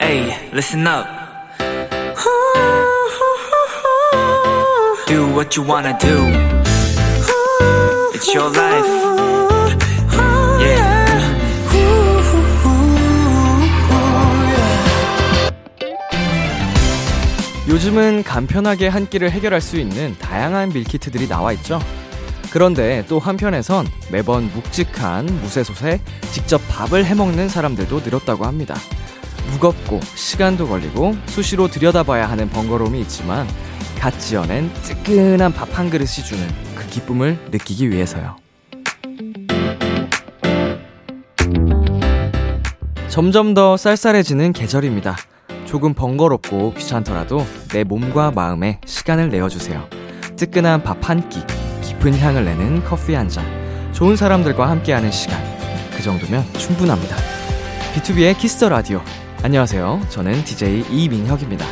Hey, listen up. Do what you wanna do. It's your life. Yeah. 요즘은 간편하게 한 끼를 해결할 수 있는 다양한 밀키트들이 나와 있죠. 그런데 또 한편에선 매번 묵직한 무쇠솥에 직접 밥을 해먹는 사람들도 늘었다고 합니다. 무겁고 시간도 걸리고 수시로 들여다봐야 하는 번거로움이 있지만 갓 지어낸 뜨끈한 밥 한 그릇이 주는 그 기쁨을 느끼기 위해서요. 점점 더 쌀쌀해지는 계절입니다. 조금 번거롭고 귀찮더라도 내 몸과 마음에 시간을 내어주세요. 뜨끈한 밥 한 끼, 깊은 향을 내는 커피 한 잔, 좋은 사람들과 함께하는 시간. 그 정도면 충분합니다. 비투비의 Kiss the 라디오. 안녕하세요. 저는 DJ 이민혁입니다.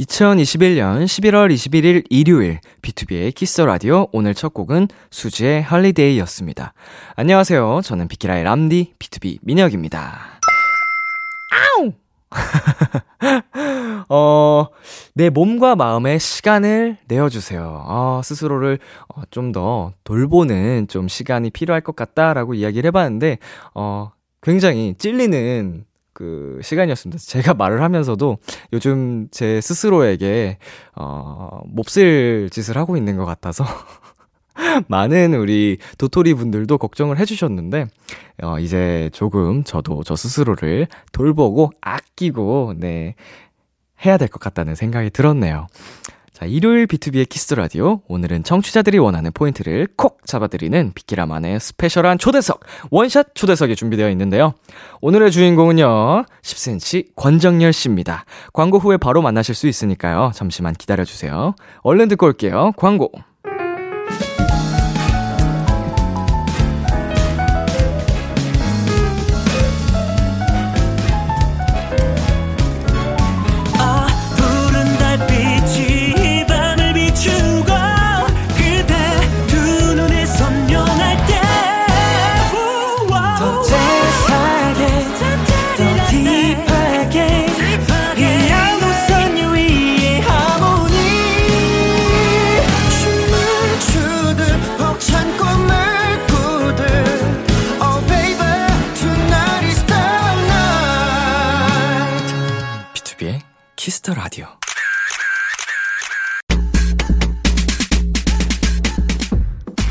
2021년 11월 21일 일요일 비투비의 Kiss 라디오 오늘 첫 곡은 수지의 Holiday였습니다. 안녕하세요. 저는 비키라의 람디 B2B 민혁입니다. 아우! 어, 내 몸과 마음에 시간을 내어주세요. 어, 스스로를 어, 좀더 돌보는 좀 시간이 필요할 것 같다라고 이야기를 해봤는데, 어, 굉장히 찔리는 그 시간이었습니다. 제가 말을 하면서도 요즘 제 스스로에게 어 몹쓸 짓을 하고 있는 것 같아서 많은 우리 도토리 분들도 걱정을 해주셨는데 어 이제 조금 저도 저 스스로를 돌보고 아끼고 네 해야 될 것 같다는 생각이 들었네요. 자, 일요일 비투비의 Kiss 라디오. 오늘은 청취자들이 원하는 포인트를 콕 잡아드리는 비키라만의 스페셜한 초대석, 원샷 초대석이 준비되어 있는데요. 오늘의 주인공은요, 10cm 권정열 씨입니다. 광고 후에 바로 만나실 수 있으니까요. 잠시만 기다려주세요. 얼른 듣고 올게요. 광고. Kiss the 라디오.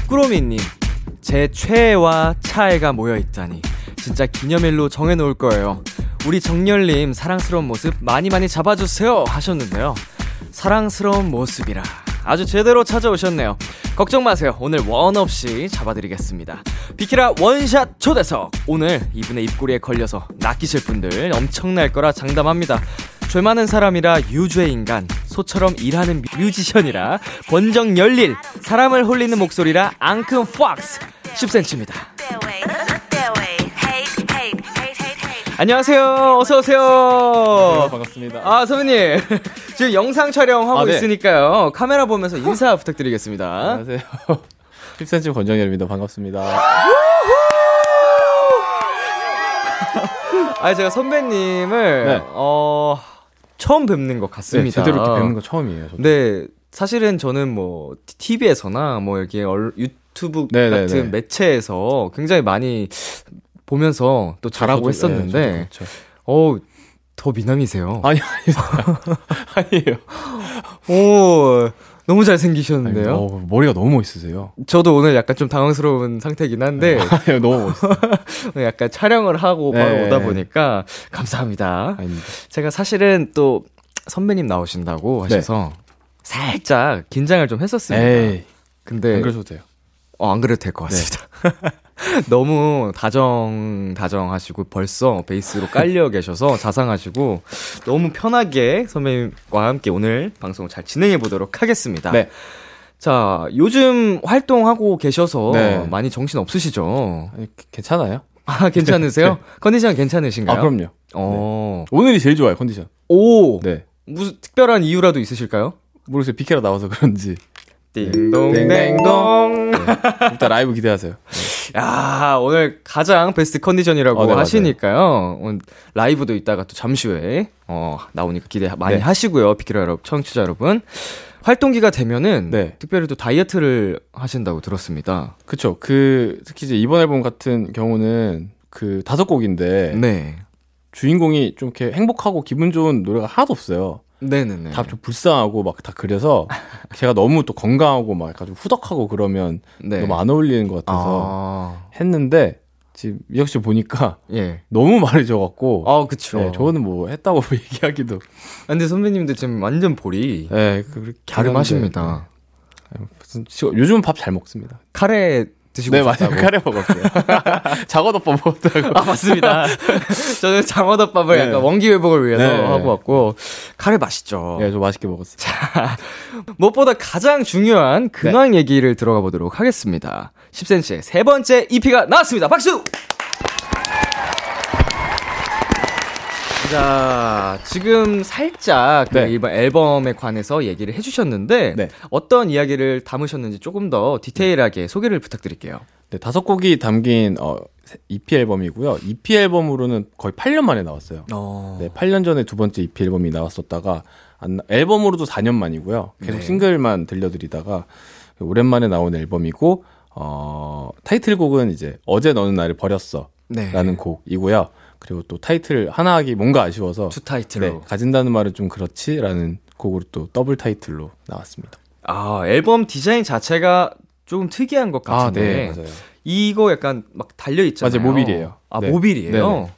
꾸로미님, 제 최애와 차애가 모여 있다니 진짜 기념일로 정해놓을 거예요. 우리 정열님 사랑스러운 모습 많이 많이 잡아주세요 하셨는데요. 사랑스러운 모습이라 아주 제대로 찾아오셨네요. 걱정 마세요. 오늘 원 없이 잡아드리겠습니다. 비키라 원샷 초대석. 오늘 이분의 입꼬리에 걸려서 낚이실 분들 엄청날 거라 장담합니다. 죄 많은 사람이라 유죄 인간, 소처럼 일하는 뮤지션이라 번정 열릴, 사람을 홀리는 목소리라 앙큼 팍스 10cm입니다. 안녕하세요. 어서 오세요. 반갑습니다. 아, 선배님. 지금 영상 촬영하고 아, 네. 있으니까요. 카메라 보면서 인사 부탁드리겠습니다. 안녕하세요. 10cm 권정열입니다. 반갑습니다. 아, 제가 선배님을 네. 어 처음 뵙는 것 네, 같습니다. 제대로 이렇게 뵙는 거 처음이에요. 저도. 네, 사실은 저는 뭐 TV에서나 뭐 이렇게 얼- 유튜브 네, 네, 같은 네. 매체에서 굉장히 많이 보면서 또 잘하고 했었는데, 네. 어, 더 미남이세요. 아니, 아니에요. 오, 너무 아니, 잘생기셨는데요. 어, 머리가 너무 멋있으세요. 저도 오늘 약간 좀 당황스러운 상태긴 한데, 아니, 너무 멋있어요. 약간 촬영을 하고 바로 네. 오다 보니까 감사합니다. 아닙니다. 제가 사실은 또 선배님 나오신다고 하셔서 살짝 긴장을 좀 했었습니다. 네. 에이, 근데 안 그러셔도 돼요. 어, 안 그래도 될 것 같습니다. 너무 다정, 다정하시고 벌써 베이스로 깔려 계셔서 자상하시고 너무 편하게 선배님과 함께 오늘 방송을 잘 진행해 보도록 하겠습니다. 네. 자, 요즘 활동하고 계셔서 네. 많이 정신 없으시죠? 아니, 괜찮아요? 아, 괜찮으세요? 컨디션 괜찮으신가요? 아, 그럼요. 어. 오늘이 제일 좋아요, 컨디션. 오! 네. 무슨 특별한 이유라도 있으실까요? 모르겠어요. 비케라 나와서 그런지. 띵동댕동. 네. 일단 라이브 기대하세요. 네. 야, 오늘 가장 베스트 컨디션이라고 어, 네, 하시니까요. 오늘 라이브도 이따가 또 잠시 후에, 어, 나오니까 기대 많이 네. 하시고요. 비키라 여러분, 청취자 여러분. 활동기가 되면은, 네. 특별히 또 다이어트를 하신다고 들었습니다. 그쵸. 그, 특히 이제 이번 앨범 같은 경우는 그 다섯 곡인데, 네. 주인공이 좀 이렇게 행복하고 기분 좋은 노래가 하나도 없어요. 네네네. 다 좀 불쌍하고 막 다 그래서 제가 너무 또 건강하고 막 약간 좀 후덕하고 그러면 네. 너무 안 어울리는 것 같아서 아, 했는데 지금 미혁 씨 보니까 예. 너무 말해줘갖고 아, 그쵸. 네, 저는 뭐 했다고 얘기하기도 근데 선배님들 지금 완전 볼이 네, 그렇게 갸름하십니다. 네. 요즘은 밥잘 먹습니다. 카레 드시고 네 맞아요 오셨다고. 카레 먹었어요. 작어덮밥 먹었다고. 아, 맞습니다. 저는 장어덮밥을 네. 약간 원기 회복을 위해서 네. 하고 왔고, 카레 맛있죠. 네, 저 맛있게 먹었어요. 무엇보다 가장 중요한 근황 얘기를 들어가 보도록 하겠습니다. 10cm의 세 번째 EP가 나왔습니다. 박수! 자, 지금 살짝 그 네. 이번 앨범에 관해서 얘기를 해주셨는데, 네. 어떤 이야기를 담으셨는지 조금 더 디테일하게 소개를 부탁드릴게요. 네, 다섯 곡이 담긴 어, EP 앨범이고요. EP 앨범으로는 거의 8년 만에 나왔어요. 네, 8년 전에 두 번째 EP 앨범이 나왔었다가 안, 나- 앨범으로도 4년 만이고요. 계속 네. 싱글만 들려드리다가 오랜만에 나온 앨범이고 어, 타이틀곡은 이제 어제 너는 나를 버렸어 라는 네. 곡이고요. 그리고 또 타이틀 하나 하기 뭔가 아쉬워서 두 타이틀로. 네, 가진다는 말은 좀 그렇지라는 곡으로 또 더블 타이틀로 나왔습니다. 아, 앨범 디자인 자체가 조금 특이한 것 같은데, 맞아요. 이거 약간 막 달려 있잖아요. 맞아요, 모빌이에요. 아, 네. 모빌이에요. 네네.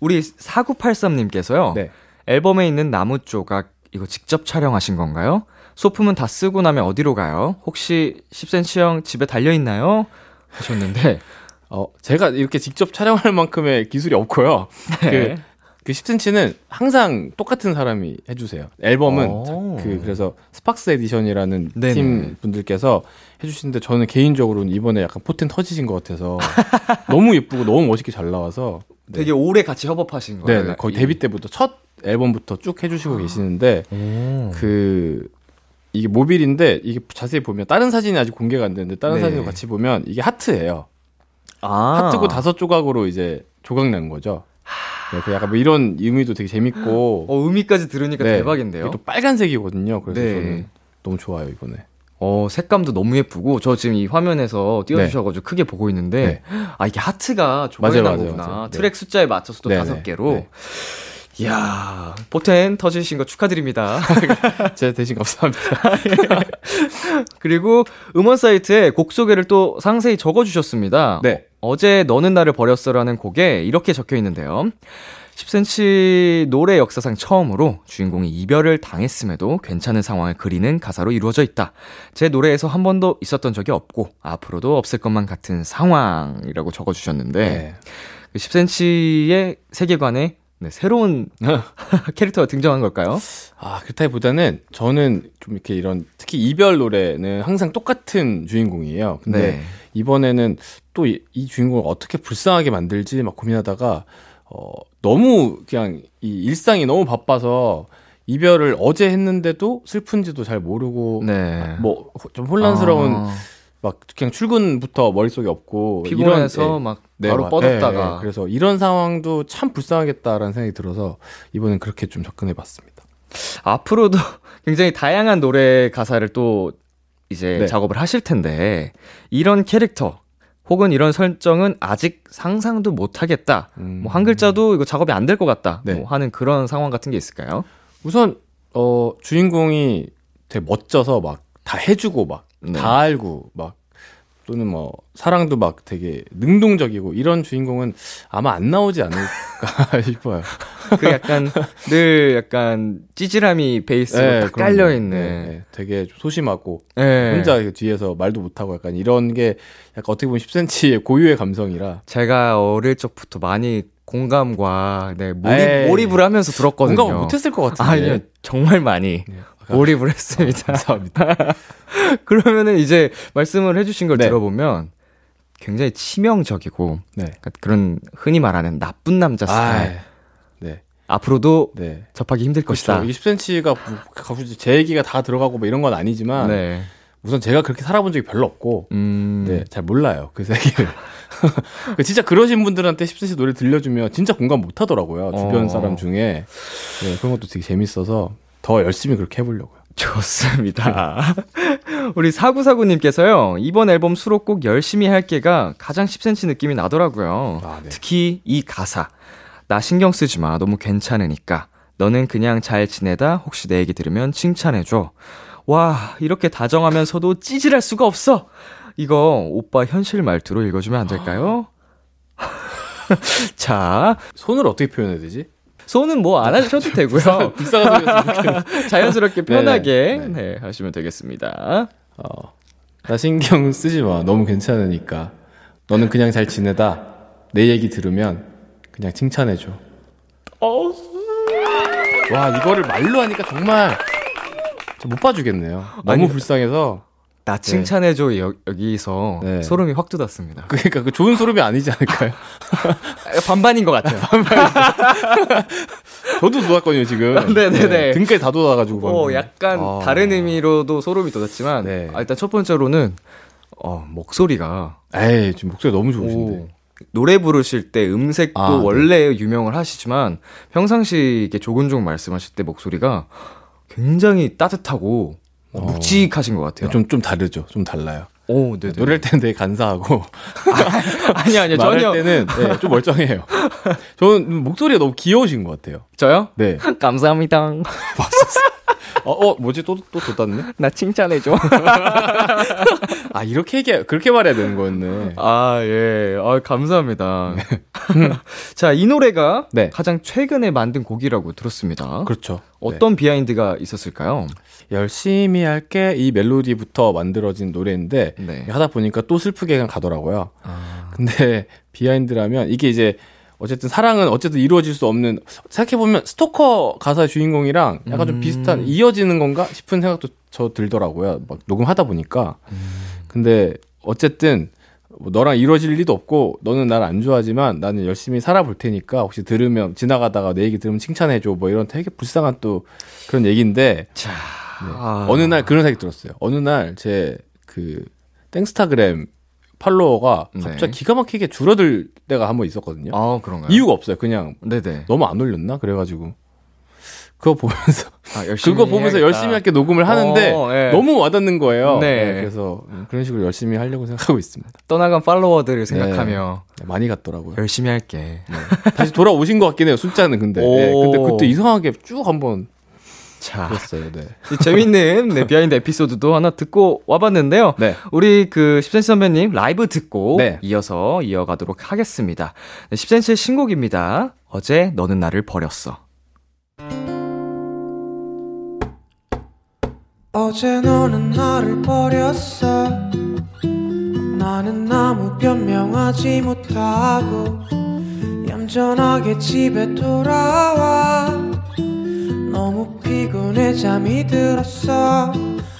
우리 4983님께서요. 네. 앨범에 있는 나무 조각 이거 직접 촬영하신 건가요? 소품은 다 쓰고 나면 어디로 가요? 혹시 10cm 집에 달려 있나요? 하셨는데 어, 제가 이렇게 직접 촬영할 만큼의 기술이 없고요. 네. 그, 그 10cm는 항상 똑같은 사람이 해주세요. 앨범은 오. 그 그래서 Sparks Edition이라는 네네. 팀 분들께서 해주시는데 저는 개인적으로는 이번에 약간 포텐 터지신 것 같아서 너무 예쁘고 너무 멋있게 잘 나와서 네. 되게 오래 같이 협업하신 거예요. 네, 네, 거의 이- 데뷔 때부터 첫 앨범부터 쭉 해주시고 계시는데 오. 그 이게 모빌인데 이게 자세히 보면 다른 사진이 아직 공개가 안 됐는데 다른 네. 사진을 같이 보면 이게 하트예요. 아. 하트고 다섯 조각으로 이제 조각 난 거죠. 네, 그 약간 뭐 이런 의미도 되게 재밌고. 어, 의미까지 들으니까 네, 대박인데요. 또 빨간색이거든요. 그래서 네. 저는 너무 좋아요 이번에. 어, 색감도 너무 예쁘고, 저 지금 이 화면에서 띄워주셔가지고 크게 보고 있는데, 아, 이게 하트가 조각이 네. 난 맞아요, 거구나. 맞아요. 네. 트랙 숫자에 맞춰서 또 네, 다섯 네, 개로. 네. 이야, 포텐 터지신 거 축하드립니다. 제가 대신 감사합니다. 그리고 음원 사이트에 곡 소개를 또 상세히 적어주셨습니다. 네. 어제 너는 나를 버렸어라는 곡에 이렇게 적혀 있는데요. 10cm 노래 역사상 처음으로 주인공이 이별을 당했음에도 괜찮은 상황을 그리는 가사로 이루어져 있다. 제 노래에서 한 번도 있었던 적이 없고 앞으로도 없을 것만 같은 상황이라고 적어주셨는데 네. 그 10cm의 세계관에 네, 새로운 캐릭터가 등장한 걸까요? 아 그렇다기보다는 저는 좀 이렇게 이런 특히 이별 노래는 항상 똑같은 주인공이에요. 근데 네. 이번에는 또이 주인공을 어떻게 불쌍하게 만들지 막 고민하다가 어 너무 그냥 이 일상이 너무 바빠서 이별을 어제 했는데도 슬픈지도 잘 모르고 네. 뭐좀 혼란스러운 아, 막 그냥 출근부터 머릿속에 없고 피곤해서 이런, 예, 막 네, 바로 막, 뻗었다가 예, 예. 그래서 이런 상황도 참 불쌍하겠다라는 생각이 들어서 이번엔 그렇게 좀 접근해 봤습니다. 앞으로도 굉장히 다양한 노래 가사를 또 이제 네. 작업을 하실 텐데 이런 캐릭터 혹은 이런 설정은 아직 상상도 못 하겠다. 음. 뭐한 글자도 이거 작업이 안 될 것 같다. 네. 뭐 하는 그런 상황 같은 게 있을까요? 우선 어 주인공이 되게 멋져서 막 다 해주고 막 다 네. 알고 막 또는 뭐 사랑도 막 되게 능동적이고 이런 주인공은 아마 안 나오지 않을까 싶어요. 그 약간 늘 약간 찌질함이 베이스로 딱 네, 그럼요. 깔려 있는. 네, 네. 되게 좀 소심하고 네. 혼자 뒤에서 말도 못 하고 약간 이런 게 약간 어떻게 보면 10cm의 고유의 감성이라 제가 어릴 적부터 많이 공감과 네, 몰입, 에이. 몰입을 하면서 들었거든요. 뭔가 못했을 것 같은데. 아니요, 정말 많이 네. 몰입을 했습니다. 감사합니다. 그러면은 이제 말씀을 해주신 걸 네. 들어보면 굉장히 치명적이고 네. 약간 그런 흔히 말하는 나쁜 남자 스타일 아, 네. 앞으로도 네. 접하기 힘들 것이다. 그렇죠. 20cm가 굳이 제 얘기가 다 들어가고 뭐 이런 건 아니지만 네. 우선 제가 그렇게 살아본 적이 별로 없고 음. 네, 잘 몰라요. 그 세계를. 진짜 그러신 분들한테 10cm 노래 들려주면 진짜 공감 못 하더라고요. 주변 어. 사람 중에. 네, 그런 것도 되게 재밌어서 더 열심히 그렇게 해보려고요. 좋습니다. 우리 사구사구님께서요, 이번 앨범 수록곡 열심히 할게가 가장 10cm 느낌이 나더라고요. 아, 네. 특히 이 가사. 나 신경 쓰지 마. 너무 괜찮으니까. 너는 그냥 잘 지내다. 혹시 내 얘기 들으면 칭찬해줘. 와, 이렇게 다정하면서도 찌질할 수가 없어. 이거 오빠 현실 말투로 읽어주면 안 될까요? 자, 손을 어떻게 표현해야 되지? 손은 뭐 안 하셔도 되고요. 불쌍한 소리였으면 좋겠는데. 자연스럽게 편하게 네, 네, 하시면 되겠습니다. 어, 나 신경 쓰지 마. 너무 괜찮으니까. 너는 그냥 잘 지내다. 내 얘기 들으면 그냥 칭찬해줘. 어, 와, 이거를 말로 하니까 정말 저못 봐주겠네요. 너무 아니, 불쌍해서. 나 칭찬해줘 여, 여기서 네. 소름이 확 돋았습니다. 그러니까 그 좋은 소름이 아니지 않을까요? 반반인 것 같아요. 저도 돋았거든요, 지금. 네네 네. 등까지 다 돋아가지고. 어. 약간 아. 다른 의미로도 소름이 돋았지만 네. 아, 일단 첫 번째로는 어, 목소리가 에이, 지금 목소리 너무 좋으신데. 오, 노래 부르실 때 음색도 아, 네. 원래 유명을 하시지만 평상시 이렇게 조근조근 말씀하실 때 목소리가 굉장히 따뜻하고. 묵직하신 것 같아요. 좀, 좀 다르죠. 좀 달라요. 오, 네네. 노래할 때는 되게 간사하고. 아니 아니요 말할 전혀 때는 네, 좀 멀쩡해요. 저는 목소리가 너무 귀여우신 것 같아요. 저요? 네. 감사합니다. 어, 어 뭐지? 또, 또 돋았네? 나 칭찬해줘. 아, 이렇게 얘기, 그렇게 말해야 되는 거였네. 아, 예. 아, 감사합니다. 자, 이 노래가 네. 가장 최근에 만든 곡이라고 들었습니다. 그렇죠. 어떤 비하인드가 있었을까요? 열심히 할게 이 멜로디부터 만들어진 노래인데 네. 하다 보니까 또 슬프게 그냥 가더라고요. 아, 근데 비하인드라면 이게 이제 어쨌든 사랑은 어쨌든 이루어질 수 없는 생각해보면 스토커 가사의 주인공이랑 약간 좀 음. 비슷한 이어지는 건가 싶은 생각도 저 들더라고요. 막 녹음하다 보니까. 음. 근데 어쨌든 뭐 너랑 이루어질 리도 없고 너는 나를 안 좋아하지만 나는 열심히 살아볼 테니까 혹시 들으면 지나가다가 내 얘기 들으면 칭찬해줘 뭐 이런 되게 불쌍한 또 그런 얘기인데 자. 네. 아. 어느 날 그런 생각이 들었어요. 어느 날 제 그 땡스타그램 팔로워가 갑자기 네. 기가 막히게 줄어들 때가 한 번 있었거든요. 아, 그런가요? 이유가 없어요. 그냥 네네. 너무 안 올렸나? 그래가지고 그거 보면서 아, 열심히 그거 보면서 해야겠다. 열심히 할게 녹음을 하는데 어, 예. 너무 와닿는 거예요. 네. 그래서 음, 그런 식으로 열심히 하려고 생각하고 있습니다. 떠나간 팔로워들을 생각하며 네, 많이 갔더라고요. 열심히 할게. 다시 돌아오신 것 같긴 해요. 숫자는 근데. 네, 오. 근데 그때 이상하게 쭉 한번 자, 그랬어요. 네. 이 재밌는 네, 비하인드 에피소드도 하나 듣고 와봤는데요. 네. 우리 그 10cm 선배님 라이브 듣고 네. 이어서 이어가도록 하겠습니다. 네, 10cm의 신곡입니다. 어제 너는 나를 버렸어. 어제 너는 나를 버렸어 나는 아무 변명하지 못하고 얌전하게 집에 돌아와 잠이 들었어.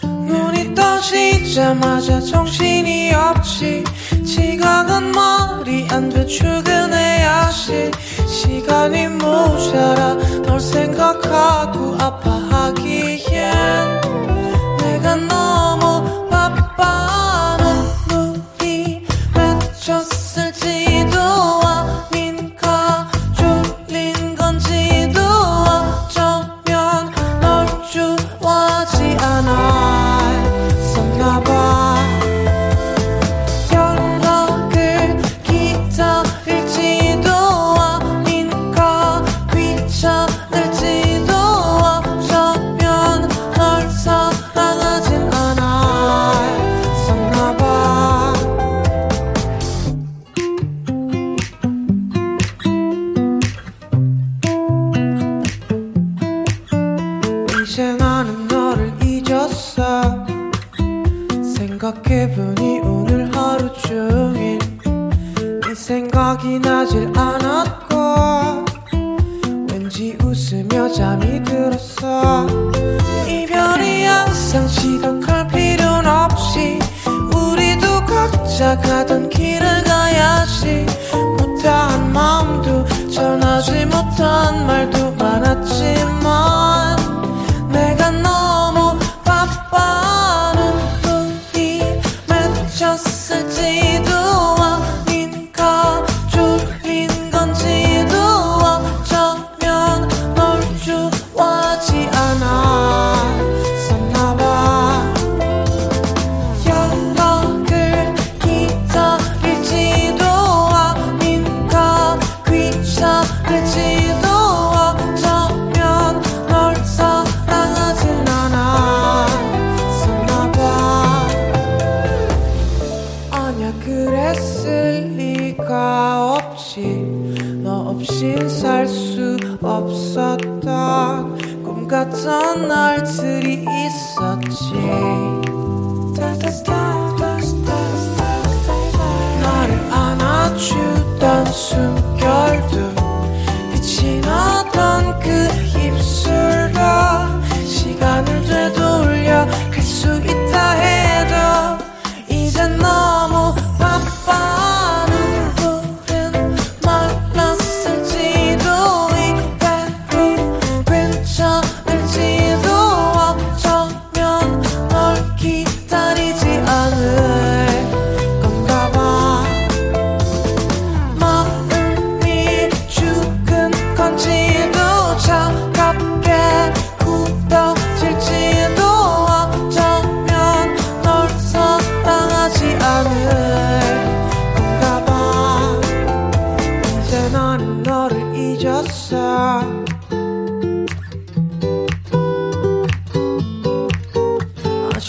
눈이 떠지자마자 정신이 없지. 지각은 머리 안돼 출근해야지 시간이 모자라. 널 생각하고 아파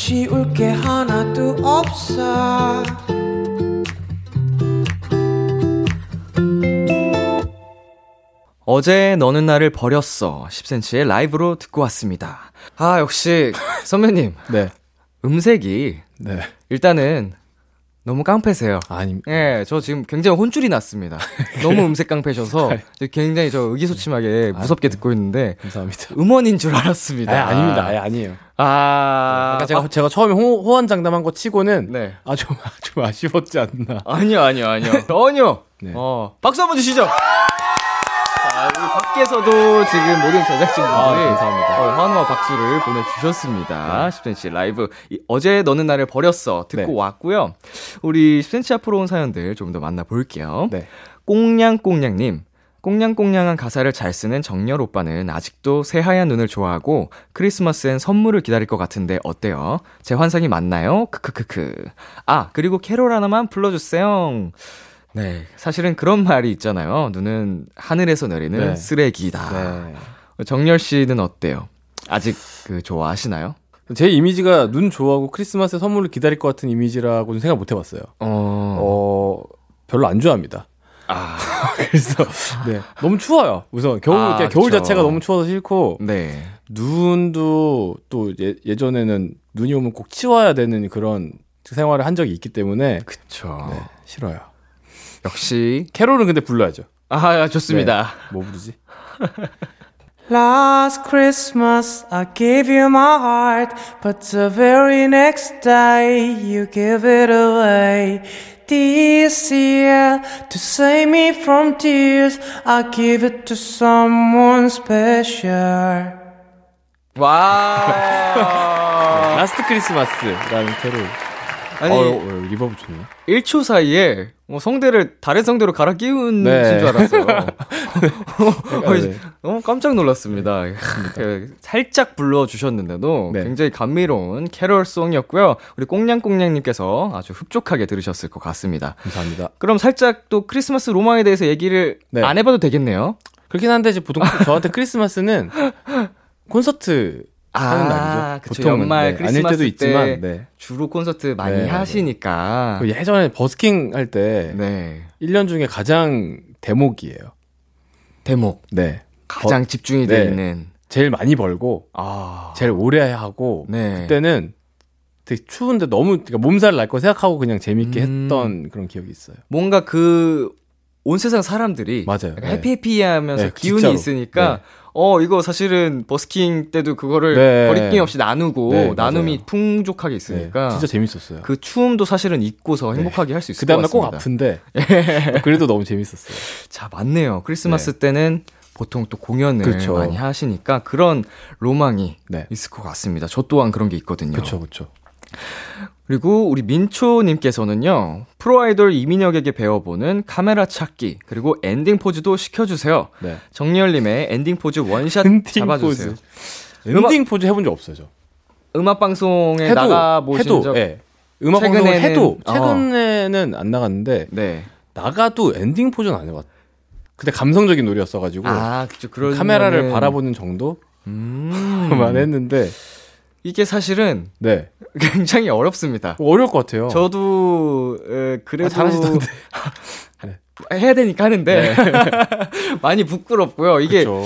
쉬울 게 하나도 없어 어제 너는 나를 버렸어. 10cm의 라이브로 듣고 왔습니다. 아, 역시 선배님. 네. 음색이 네. 일단은 너무 깡패세요. 아니, 예, 저 지금 굉장히 혼쭐이 났습니다. 너무 음색 깡패셔서 굉장히 저 의기소침하게 무섭게 듣고 있는데 감사합니다. 음원인 줄 알았습니다. 아, 아닙니다. 아예 아니에요. 아, 아까 제가, 제가 처음에 호, 호언장담한 거 치고는 네. 아, 좀, 좀 아쉬웠지 않나. 아니요, 아니요, 아니요. 전혀. 네. 어, 박수 한번 주시죠. 자, 우리 밖에서도 지금 모든 제작진분들이 아, 감사합니다. 어, 환호와 박수를 보내주셨습니다. 10cm 라이브. 이, 어제 너는 나를 버렸어. 듣고 네. 왔고요. 우리 10cm 앞으로 온 사연들 좀 더 만나볼게요. 네. 꽁냥꽁냥님. 꽁냥꽁냥한 가사를 잘 쓰는 정열 오빠는 아직도 새하얀 눈을 좋아하고 크리스마스엔 선물을 기다릴 것 같은데 어때요? 제 환상이 맞나요? 크크크크. 아, 그리고 캐롤 하나만 불러주세요. 네, 사실은 그런 말이 있잖아요. 눈은 하늘에서 내리는 네. 쓰레기다. 네. 정열 씨는 어때요? 아직 그 좋아하시나요? 제 이미지가 눈 좋아하고 크리스마스 선물을 기다릴 것 같은 이미지라고는 생각 못 해봤어요. 어, 어, 별로 안 좋아합니다. 아, 그래서, 네. 너무 추워요. 우선, 겨울, 아, 겨울 그쵸. 자체가 너무 추워서 싫고, 네. 눈도 또 예, 예전에는 눈이 오면 꼭 치워야 되는 그런 생활을 한 적이 있기 때문에, 그쵸. 네, 싫어요. 역시, 캐롤은 근데 불러야죠. 아, 좋습니다. 뭐 부르지? Last Christmas I gave you my heart, but the very next day you give it away. This year, to save me from tears, I give it to someone special. 와. Last Christmas라는 캐롤. 아니, 어, 어, reverb 좋네. 1초 사이에 뭐 성대를 다른 성대로 갈아 끼운 네. 줄 알았어요. 어, 네. 너무 깜짝 놀랐습니다. 그 살짝 불러 주셨는데도 네. 굉장히 감미로운 캐럴송이었고요. 우리 꽁냥꽁냥님께서 아주 흡족하게 들으셨을 것 같습니다. 감사합니다. 그럼 살짝 또 크리스마스 로망에 대해서 얘기를 네. 안 해봐도 되겠네요. 그렇긴 한데 이제 보통 저한테 크리스마스는 콘서트 하는 날이죠. 그쵸. 보통은. 연말 네, 아닐 크리스마스 때도 때 있지만 네. 주로 콘서트 많이 네, 네. 하시니까. 그 예전에 버스킹 할 때 네. 1년 중에 가장 대목이에요. 대목. 네. 가장 집중이 돼 네. 있는. 제일 많이 벌고 아. 제일 오래 하고 네. 그때는 되게 추운데 너무 그러니까 몸살 날 거 생각하고 그냥 재밌게 음. 했던 그런 기억이 있어요. 뭔가 그 온 세상 사람들이 맞아요. 해피해피하면서 네, 기운이. 있으니까 네. 어 이거 사실은 버스킹 때도 그거를 네. 거리낌 없이 나누고 네, 나눔이 맞아요. 풍족하게 네, 있으니까 진짜 재밌었어요. 그 추움도 사실은 잊고서 행복하게 할 수 있을 그것 다음날 꼭. 아픈데 그래도 너무 재밌었어요. 자 맞네요. 크리스마스 때는 보통 또 공연을 그쵸. 많이 하시니까 그런 로망이 네. 있을 것 같습니다. 저 또한 그런 게 있거든요. 그렇죠, 그렇죠. 그리고 우리 민초님께서는요, 프로 아이돌 이민혁에게 배워보는 카메라 찾기, 그리고 엔딩 포즈도 시켜주세요. 네. 정열님의 엔딩 포즈 원샷 엔딩 잡아주세요. 포즈. 엔딩 포즈 해본 적 없어요, 저. 음악 방송에 나가 보신 적 예. 음악 방송을 최근에는- 해도 어. 최근에는 안 나갔는데 네. 나가도 엔딩 포즈는 안 해봤. 그때 감성적인 노래였어가지고 아, 그죠. 그런 카메라를 거는- 바라보는 정도만 음. 했는데 이게 사실은 네 굉장히 어렵습니다. 어려울 것 같아요. 저도 에, 그래도 아, 잘하시던데. 네. 해야 되니까 하는데 많이 부끄럽고요. 이게 그쵸.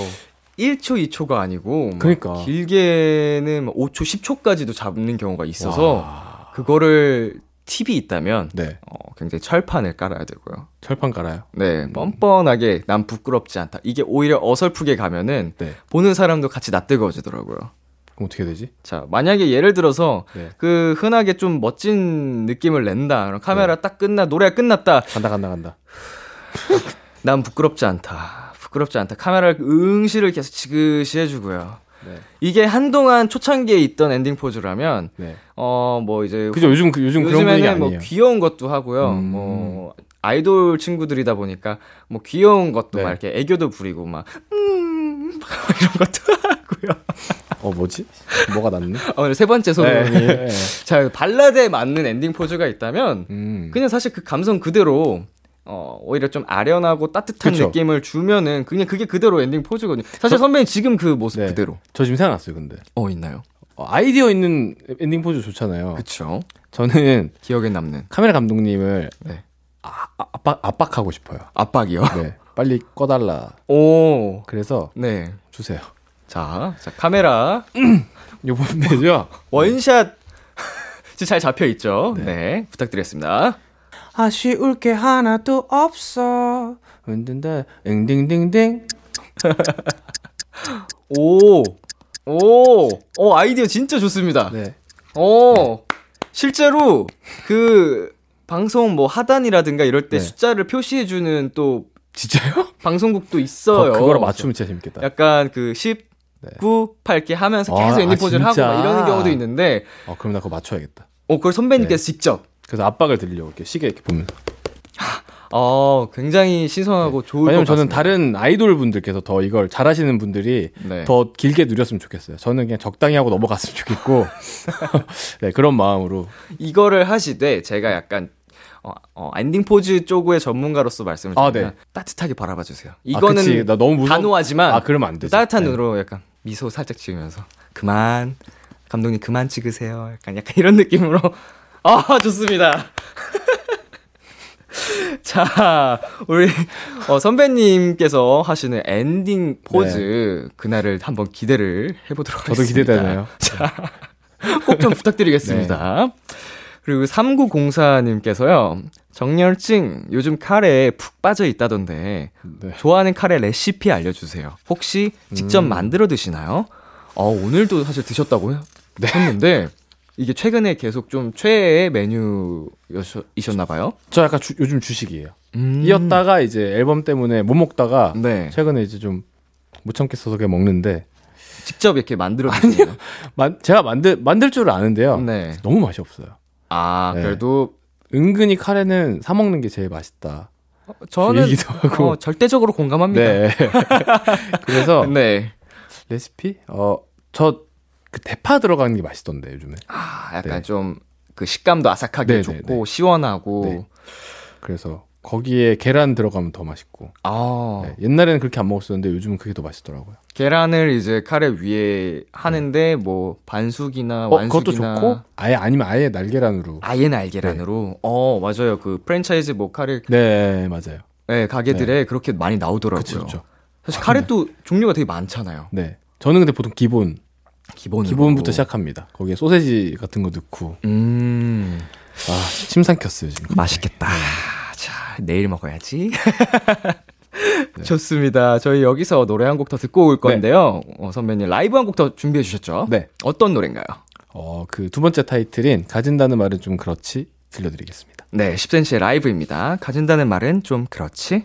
1초, 2초가 아니고 막 그러니까. 길게는 5초, 10초까지도 잡는 경우가 있어서 와. 그거를 팁이 있다면 네. 어, 굉장히 철판을 깔아야 되고요. 철판 깔아요. 네, 뻔뻔하게 난 부끄럽지 않다. 이게 오히려 어설프게 가면은 네. 보는 사람도 같이 낯뜨거워지더라고요. 그럼 어떻게 되지? 자, 만약에 예를 들어서 네. 그 흔하게 좀 멋진 느낌을 낸다. 그럼 네. 카메라 딱 끝나 노래가 끝났다. 간다 간다 간다. 난 부끄럽지 않다. 부끄럽지 않다. 카메라 응시를 계속 지그시 해주고요. 네. 이게 한동안 초창기에 있던 엔딩 포즈라면 네. 어뭐 이제 그죠 요즘 그- 요즘 그런 요즘에는 뭐. 귀여운 것도 하고요. 음. 뭐 아이돌 친구들이다 보니까 뭐 귀여운 것도 네. 막 이렇게 애교도 부리고 막 음, 이런 것도 하고요. 어 뭐지? 뭐가 낫네? 아, 오늘 세 번째 소감이 네. 자 발라드에 맞는 엔딩 포즈가 있다면 음. 그냥 사실 그 감성 그대로 어 오히려 좀 아련하고 따뜻한 그쵸. 느낌을 주면은 그냥 그게 그대로 엔딩 포즈거든요. 사실 선배님 지금 그 모습 네. 그대로 저 지금 생각났어요, 근데. 어 있나요? 어, 아이디어 있는 엔딩 포즈 좋잖아요. 그쵸. 저는 기억에 남는 카메라 감독님을 네. 아, 아, 압박, 압박하고 싶어요. 압박이요. 네. 빨리 꺼달라. 오. 그래서 네. 주세요. 자, 자 카메라 이거 보면 되죠? 원샷 지금 잘 잡혀 있죠. 네. 부탁드리겠습니다. 아쉬울 게 하나도 없어. 흔든다, 앵딩딩딩. 오. 오. 어 아이디어 진짜 좋습니다. 네. 어, 실제로 그 방송 뭐 하단이라든가 이럴 때 네. 숫자를 표시해 주는 또 진짜요? 방송국도 있어요. 어, 그거로 맞추면 진짜 재밌겠다. 약간 그 10, 네. 9, 8 이렇게 하면서 아, 계속 엔딩 아, 포즈를 하고 진짜? 막 이러는 경우도 있는데, 어, 그럼 나 그거 맞춰야겠다. 어, 그걸 선배님께서 네. 직접, 그래서 압박을 드리려고 이렇게 시계 이렇게 보면서. 어, 굉장히 신선하고 좋을 왜냐면 것 저는. 다른 아이돌 분들께서 더 이걸 잘하시는 분들이 네. 더 길게 누렸으면 좋겠어요. 저는 그냥 적당히 하고 넘어갔으면 좋겠고. 네, 그런 마음으로. 이거를 하시되 제가 약간 어, 어, 엔딩 포즈 쪽의 전문가로서 말씀을 아, 드리면 네. 따뜻하게 바라봐 주세요. 아, 이거는 그치. 나 너무 무서워. 단호하지만 아, 그러면 안 되지. 따뜻한 네. 눈으로 약간 미소 살짝 지으면서 그만 감독님 그만 찍으세요. 약간 약간 이런 느낌으로 아 좋습니다. 자 우리 어, 선배님께서 하시는 엔딩 포즈 그날을 한번 기대를 해보도록 네. 저도 하겠습니다. 기대되네요. 꼭좀 부탁드리겠습니다. 그리고 3904님께서요. 정열증 요즘 카레에 푹 빠져 있다던데 네. 좋아하는 카레 레시피 알려주세요. 혹시 직접 음. 만들어 드시나요? 어, 오늘도 사실 드셨다고 네. 했는데 이게 최근에 계속 좀 최애의 메뉴이셨나 봐요. 저 약간 주- 요즘 주식이에요. 음. 이었다가 이제 앨범 때문에 못 먹다가 네. 최근에 이제 좀 못 참겠어서 그냥 먹는데 직접 이렇게 만들어 드시나요? 만, 제가 만들 만들 줄 아는데요. 네. 너무 맛이 없어요. 아, 네. 그래도 은근히 카레는 사 먹는 게 제일 맛있다. 저는 분위기도 하고. 어, 절대적으로 공감합니다. 네. 그래서 네. 레시피 어저 그 대파 들어가는 게 맛있던데 요즘에. 아, 약간 네. 좀그 식감도 아삭하게 네, 네, 좋고 시원하고 네. 그래서 거기에 계란 들어가면 더 맛있고. 아 네, 옛날에는 그렇게 안 먹었었는데 요즘은 그게 더 맛있더라고요. 계란을 이제 카레 위에 하는데 뭐 반숙이나 어, 그것도 완숙이나 좋고 아예 아니면 아예 날계란으로. 아예 날계란으로 어 맞아요 그 프랜차이즈 뭐 카레 네 맞아요. 네, 가게들에 그렇게 많이 나오더라고요. 그렇죠, 그렇죠. 사실 카레도 종류가 되게 많잖아요. 네. 저는 근데 보통 기본 기본으로 기본부터 시작합니다. 거기에 소세지 같은 거 넣고 음 아 침 삼켰어요 지금. 맛있겠다. 자 내일 먹어야지. 좋습니다. 저희 여기서 노래 한 곡 더 듣고 올 건데요. 어, 선배님 라이브 한 곡 더 준비해 주셨죠? 네. 어떤 노래인가요? 어 그 두 번째 타이틀인 가진다는 말은 좀 그렇지 들려드리겠습니다. 네, 10cm의 라이브입니다. 가진다는 말은 좀 그렇지?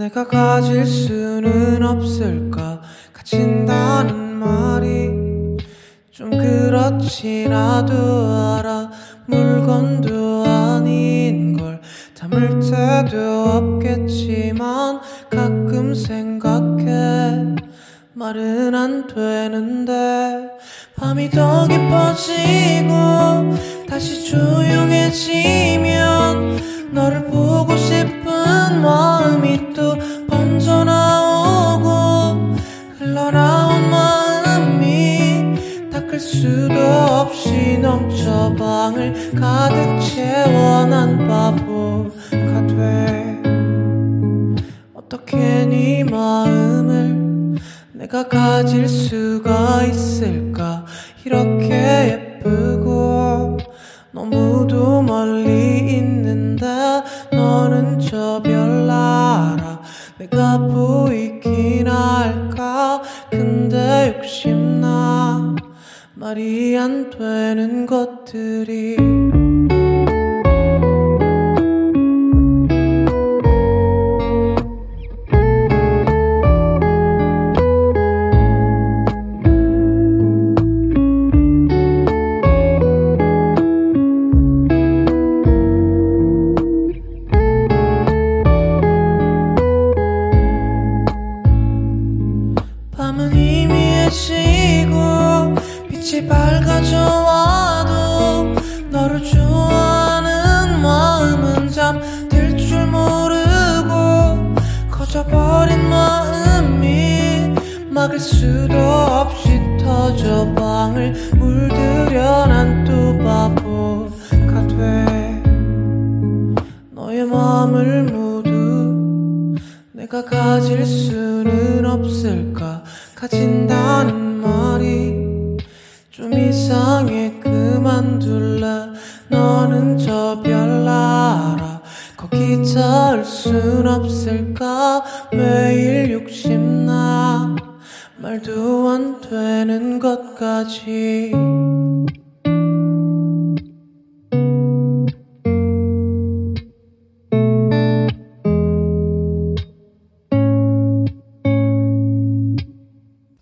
내가 가질 수는 없을까? 가진다는 말이 좀 그렇지 나도 알아. 물건도 아닌 걸 담을 때도 없겠지만 가끔 생각해. 말은 안 되는데 밤이 더 깊어지고 다시 조용해지면 너를 보고 싶은 마음이 수도 없이 넘쳐 방을 가득 채워 난 바보가 돼. 어떻게 네 마음을 내가 가질 수가 있을까? 이렇게 예쁘고 너무도 멀리 있는데 너는 저 별나라 내가 보이긴 할까? 근데 욕심나. 말이 안 되는 것들이 밝아져와도 너를 좋아하는 마음은 잠들 줄 모르고 커져버린 마음이 막을 수도 없이 터져 방을 물들여 난 또 바보가 돼. 너의 마음을 모두 내가 가질 수는 없을까? 가진다는 말이 좀 이상해. 그만둘래. 너는 저 별나라. 거기 닿을 순 없을까? 매일 욕심나. 말도 안 되는 것까지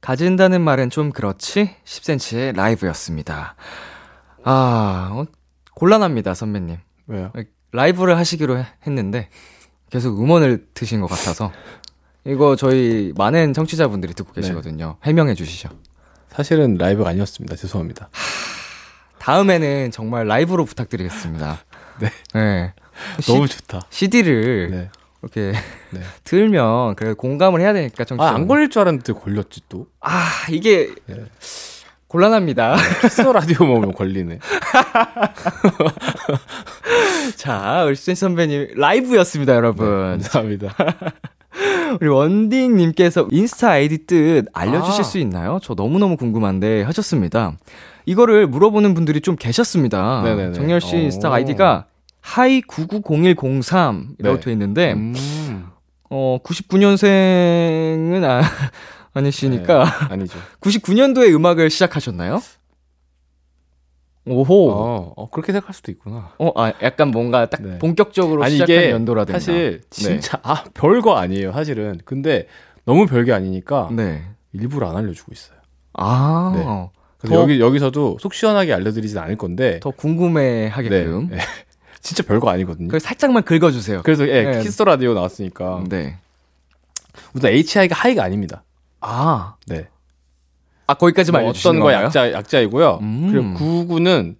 가진다는 말은 좀 그렇지? 10cm의 라이브였습니다. 아, 어, 곤란합니다, 선배님. 왜요? 라이브를 하시기로 해- 했는데 계속 음원을 트신 것 같아서 이거 저희 많은 청취자분들이 듣고 계시거든요. 해명해 주시죠. 사실은 라이브가 아니었습니다. 죄송합니다. 다음에는 정말 라이브로 부탁드리겠습니다. 네. 네. 너무 좋다. CD를 네. 이렇게 네. 들면 그래 공감을 해야 되니까 청취자. 아, 안 걸릴 줄 알았는데 걸렸지 또. 아, 이게 네. 곤란합니다. 키스 라디오 먹으면 걸리네. 자, 우리 센 선배님 라이브였습니다, 여러분. 감사합니다. 우리 원딩님께서 인스타 아이디 뜻 알려주실 아. 수 있나요? 저 너무너무 궁금한데 하셨습니다. 이거를 물어보는 분들이 좀 계셨습니다. 네네네. 정열 씨 오. 인스타 아이디가 하이 990103이라고 네. 되어 있는데, 음. 어, 99년생은 아, 아니시니까, 네, 아니죠. 99년도에 음악을 시작하셨나요? 오호. 어, 어, 어, 그렇게 생각할 수도 있구나. 아, 약간 뭔가 딱 네. 본격적으로 아니 시작한 연도라든가. 사실 네. 진짜 아 별거 아니에요 사실은. 근데 너무 별게 아니니까 네. 일부러 안 알려주고 있어요. 아. 네. 그래서 더- 여기 여기서도 속 시원하게 알려드리진 않을 건데. 더 궁금해 하게끔. 네, 네. 진짜 별거 아니거든요. 그걸 살짝만 긁어주세요. 그래서 예, 네. 키스 라디오 나왔으니까. 네. 우선 HI가 하이가 아닙니다. 아. 네. 아, 거기까지만 뭐 어떤 거? 약자 약자이고요. 음. 그리고 99는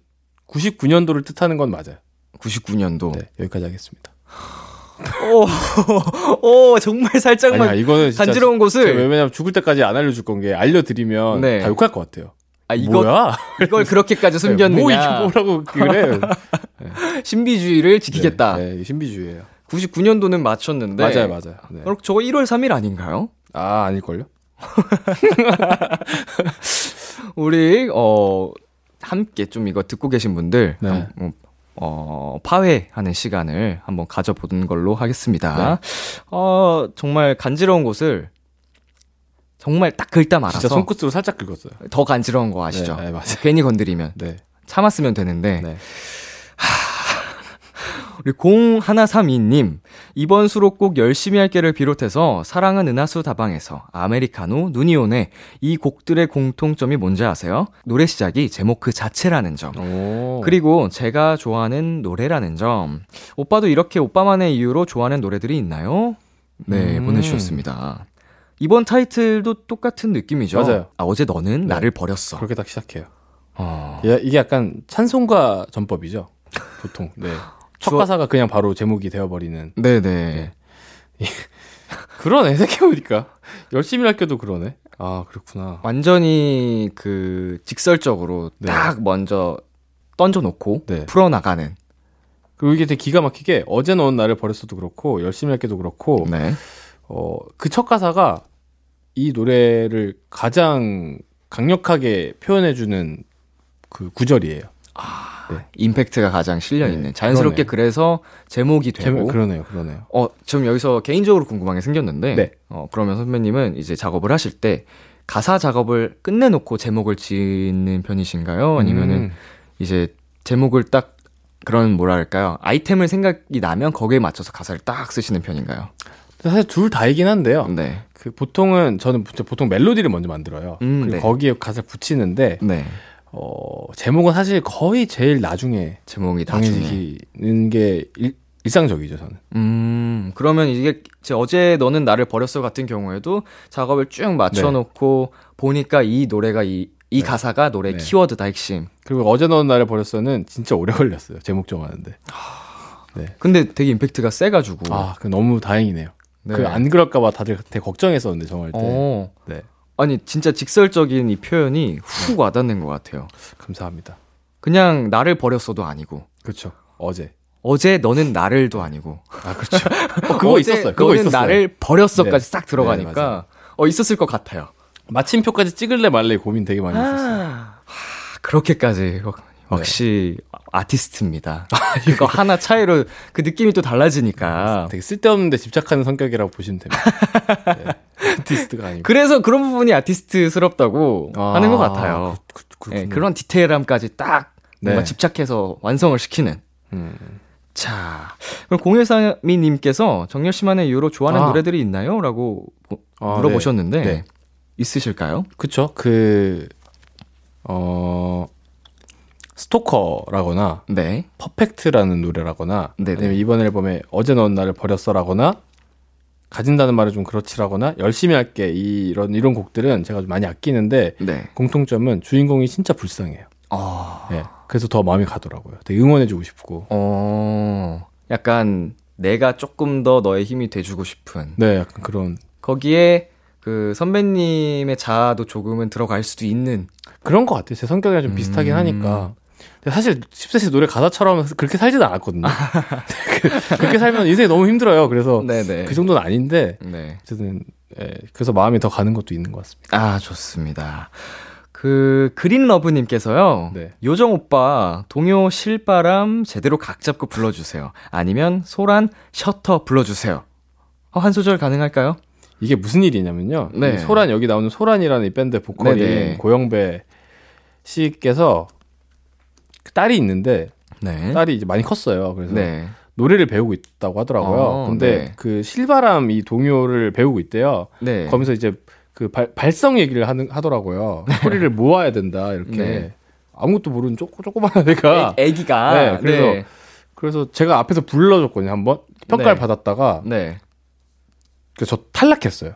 99년도를 뜻하는 건 맞아요. 99년도. 네, 여기까지 하겠습니다. 오, 오, 정말 살짝만 아니야, 이거는 진짜 간지러운 곳을. 왜냐면 죽을 때까지 안 알려줄 건 게 알려드리면 네. 다 욕할 것 같아요. 아, 이거, 뭐야? 이걸 그렇게까지 숨겼느냐. 뭐 이게 뭐라고 그래? 신비주의를 지키겠다. 네, 네, 신비주의예요. 99년도는 맞췄는데. 맞아요, 맞아요. 네. 저거 1월 3일 아닌가요? 아 아닐걸요? 우리, 어, 함께 좀 이거 듣고 계신 분들. 네. 한- 어, 어, 파회하는 시간을 한번 가져보는 걸로 하겠습니다. 네. 어, 정말 간지러운 곳을 정말 딱 긁다 말아서 진짜 손끝으로 살짝 긁었어요. 더 간지러운 거 아시죠? 네, 네, 맞아요. 괜히 건드리면 네. 참았으면 되는데 네. 우리 0132님 이번 수록곡 열심히 할게를 비롯해서 사랑은 은하수 다방에서 아메리카노 눈이 오네 이 곡들의 공통점이 뭔지 아세요? 노래 시작이 제목 그 자체라는 점 오. 그리고 제가 좋아하는 노래라는 점 오빠도 이렇게 오빠만의 이유로 좋아하는 노래들이 있나요? 네 음. 보내주셨습니다 이번 타이틀도 똑같은 느낌이죠? 맞아요. 아 어제 너는 네. 나를 버렸어 그렇게 딱 시작해요. 어. 예, 이게 약간 찬송가 전법이죠. 보통. 네. 첫 주어- 가사가 그냥 바로 제목이 되어버리는. 네네 그러네, 생각해보니까. 열심히 할게도 그러네. 아, 그렇구나. 완전히 그 직설적으로 네. 딱 먼저 던져놓고 네. 풀어나가는. 그리고 이게 되게 기가 막히게 어제 넣은 나를 버렸어도 그렇고, 열심히 할게도 그렇고, 네. 어, 그 첫 가사가 이 노래를 가장 강력하게 표현해주는 그 구절이에요. 아, 네. 임팩트가 가장 실려 있는. 네, 자연스럽게 그러네요. 그래서 제목이 되고. 제목, 그러네요, 그러네요. 어, 좀 여기서 개인적으로 궁금한 게 생겼는데. 네. 어, 그러면 선배님은 이제 작업을 하실 때 가사 작업을 끝내놓고 제목을 짓는 편이신가요? 아니면은 음. 이제 제목을 딱 그런 뭐랄까요 아이템을 생각이 나면 거기에 맞춰서 가사를 딱 쓰시는 편인가요? 사실 둘 다이긴 한데요. 네. 그 보통은 저는 보통 멜로디를 먼저 만들어요. 음, 그리고 네. 거기에 가사를 붙이는데 네. 어, 제목은 사실 거의 제일 나중에 제목이 정해지는 게 일, 일상적이죠, 저는. 음, 그러면 이게 어제 너는 나를 버렸어 같은 경우에도 작업을 쭉 마쳐놓고 네. 보니까 이 노래가 이, 이 네. 가사가 노래 네. 키워드다 핵심. 그리고 어제 너는 나를 버렸어는 진짜 오래 걸렸어요. 제목 정하는데. 네. 근데 되게 임팩트가 세가지고. 아, 그 너무 다행이네요. 네. 그안 그럴까봐 다들 되게 걱정했었는데 정할 때. 어. 네. 아니 진짜 직설적인 이 표현이 훅 네. 와닿는 것 같아요. 감사합니다. 그냥 나를 버렸어도 아니고. 그렇죠. 어제. 어제 너는 나를도 아니고. 아 그렇죠. 어, 그거 있었어요. 그거 너는 있었어요. 나를 버렸어까지 네. 싹 들어가니까 네, 어 있었을 것 같아요. 마침표까지 찍을래 말래 고민 되게 많이 했었어요. 아, 그렇게까지 역시 네. 아티스트입니다. 이거 하나 차이로 그 느낌이 또 달라지니까. 되게 쓸데없는데 집착하는 성격이라고 보시면 됩니다. 네. 아티스트가 아니고. 그래서 그런 부분이 아티스트스럽다고 아, 하는 것 같아요. 그, 그, 네, 그런 디테일함까지 딱 뭔가 네. 집착해서 완성을 시키는. 음. 자, 그럼 0132님께서 정열 씨만의 이유로 좋아하는 아. 노래들이 있나요? 라고 아, 물어보셨는데, 네. 있으실까요? 그쵸. 그, 어, 스토커라거나 네. 퍼펙트라는 노래라거나 네네. 아니면 이번 앨범에 어제 넌 나를 버렸어라거나 가진다는 말은 좀 그렇지라거나 열심히 할게 이런 이런 곡들은 제가 좀 많이 아끼는데 네. 공통점은 주인공이 진짜 불쌍해요. 어... 네. 그래서 더 마음이 가더라고요. 되게 응원해주고 싶고. 어... 약간 내가 조금 더 너의 힘이 돼주고 싶은. 네, 약간 그런. 거기에 그 선배님의 자아도 조금은 들어갈 수도 있는 그런 것 같아요. 제 성격이랑 좀 비슷하긴 음... 하니까. 사실 10cm 노래 가사처럼 그렇게 살지도 않았거든요. 그, 그렇게 살면 인생이 너무 힘들어요. 그래서 네네. 그 정도는 아닌데 네. 어쨌든 예, 그래서 마음이 더 가는 것도 있는 것 같습니다. 아 좋습니다. 그 그린러브님께서요. 네. 요정 오빠 동요 실바람 제대로 각 잡고 불러주세요. 아니면 소란 셔터 불러주세요. 어, 한 소절 가능할까요? 이게 무슨 일이냐면요. 네. 소란 여기 나오는 소란이라는 이 밴드 보컬인 네네. 고영배 씨께서 딸이 있는데 네. 딸이 이제 많이 컸어요. 그래서 네. 노래를 배우고 있다고 하더라고요. 어, 근데 네. 그 실바람 이 동요를 배우고 있대요. 네. 거기서 이제 그 발, 발성 얘기를 하는 하더라고요. 네. 소리를 모아야 된다 이렇게 네. 아무것도 모르는 쪼꼬 쪼꼬만 애가 애, 기가 네, 그래서 그래서 제가 앞에서 불러줬거든요 한번 평가를 받았다가 네. 그래서 저 탈락했어요.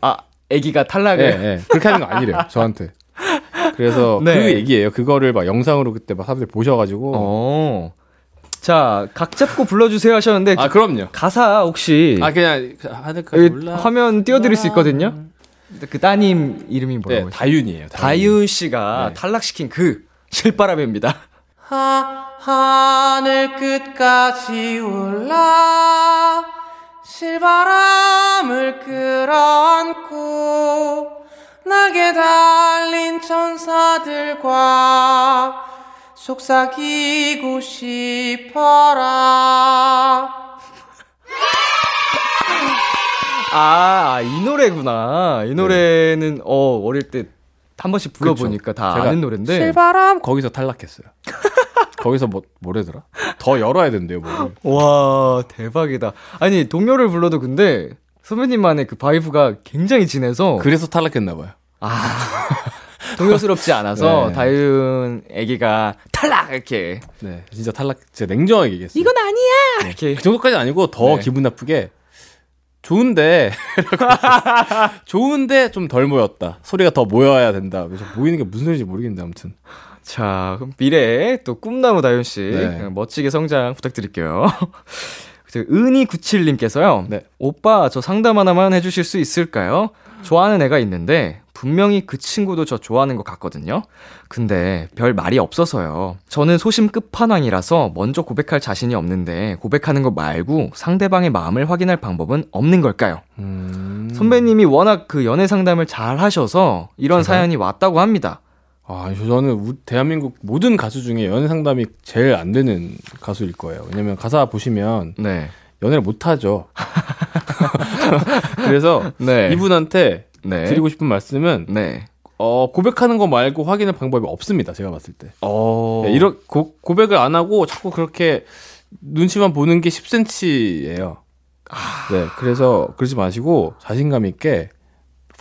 아 애기가 탈락을 네, 네. 그렇게 하는 거 아니래요 저한테. 그래서 네. 그 얘기예요. 그거를 막 영상으로 그때 막 사람들 이 보셔가지고. 어. 자, 각 잡고 불러주세요 하셨는데. 아, 그럼요. 가사 혹시. 아, 그냥 하늘까 몰라. 화면 띄워드릴 수 있거든요. 그 따님 이름이 뭐라고? 네, 다윤이에요. 다윤, 다윤 씨가 네. 탈락시킨 그 실바람입니다. 하, 하늘 끝까지 올라 실바람을 끌어안고 나게 달린 천사들과 속삭이고 싶어라. 아, 이 노래구나. 이 노래는, 네. 어, 어릴 때 한 번씩 불러보니까 그쵸. 다 아는 노래인데. 실바람 거기서 탈락했어요. 거기서 뭐, 뭐래더라? 더 열어야 된대요, 뭐. 와, 대박이다. 아니, 동요를 불러도 근데 선배님만의 그 vibe가 굉장히 진해서. 그래서 탈락했나봐요. 아. 동요스럽지 않아서 네. 다윤 애기가 탈락 이렇게. 네, 진짜 탈락. 진짜 냉정하게 얘기했어요. 이건 아니야. 네. 이렇게 그 정도까지 아니고 더 네. 기분 나쁘게 좋은데 좋은데 좀 덜 모였다. 소리가 더 모여야 된다. 그래서 모이는 게 무슨 소리인지 모르겠는데 아무튼. 자, 그럼 미래에 또 꿈나무 다윤 씨 네. 멋지게 성장 부탁드릴게요. 은희97님께서요. 네. 오빠, 저 상담 하나만 해주실 수 있을까요? 좋아하는 애가 있는데, 분명히 그 친구도 저 좋아하는 것 같거든요. 근데 별 말이 없어서요. 저는 소심 끝판왕이라서 먼저 고백할 자신이 없는데, 고백하는 것 말고 상대방의 마음을 확인할 방법은 없는 걸까요? 음... 선배님이 워낙 그 연애 상담을 잘 하셔서 이런 제가요? 사연이 왔다고 합니다. 아, 저는 우- 대한민국 모든 가수 중에 연애 상담이 제일 안 되는 가수일 거예요. 왜냐면 가사 보시면 네. 연애를 못 하죠. 그래서 네. 이분한테 네. 드리고 싶은 말씀은 네. 어, 고백하는 거 말고 확인할 방법이 없습니다. 제가 봤을 때. 어. 네, 이런 고, 고백을 안 하고 자꾸 그렇게 눈치만 보는 게 10cm예요. 네, 그래서 그러지 마시고 자신감 있게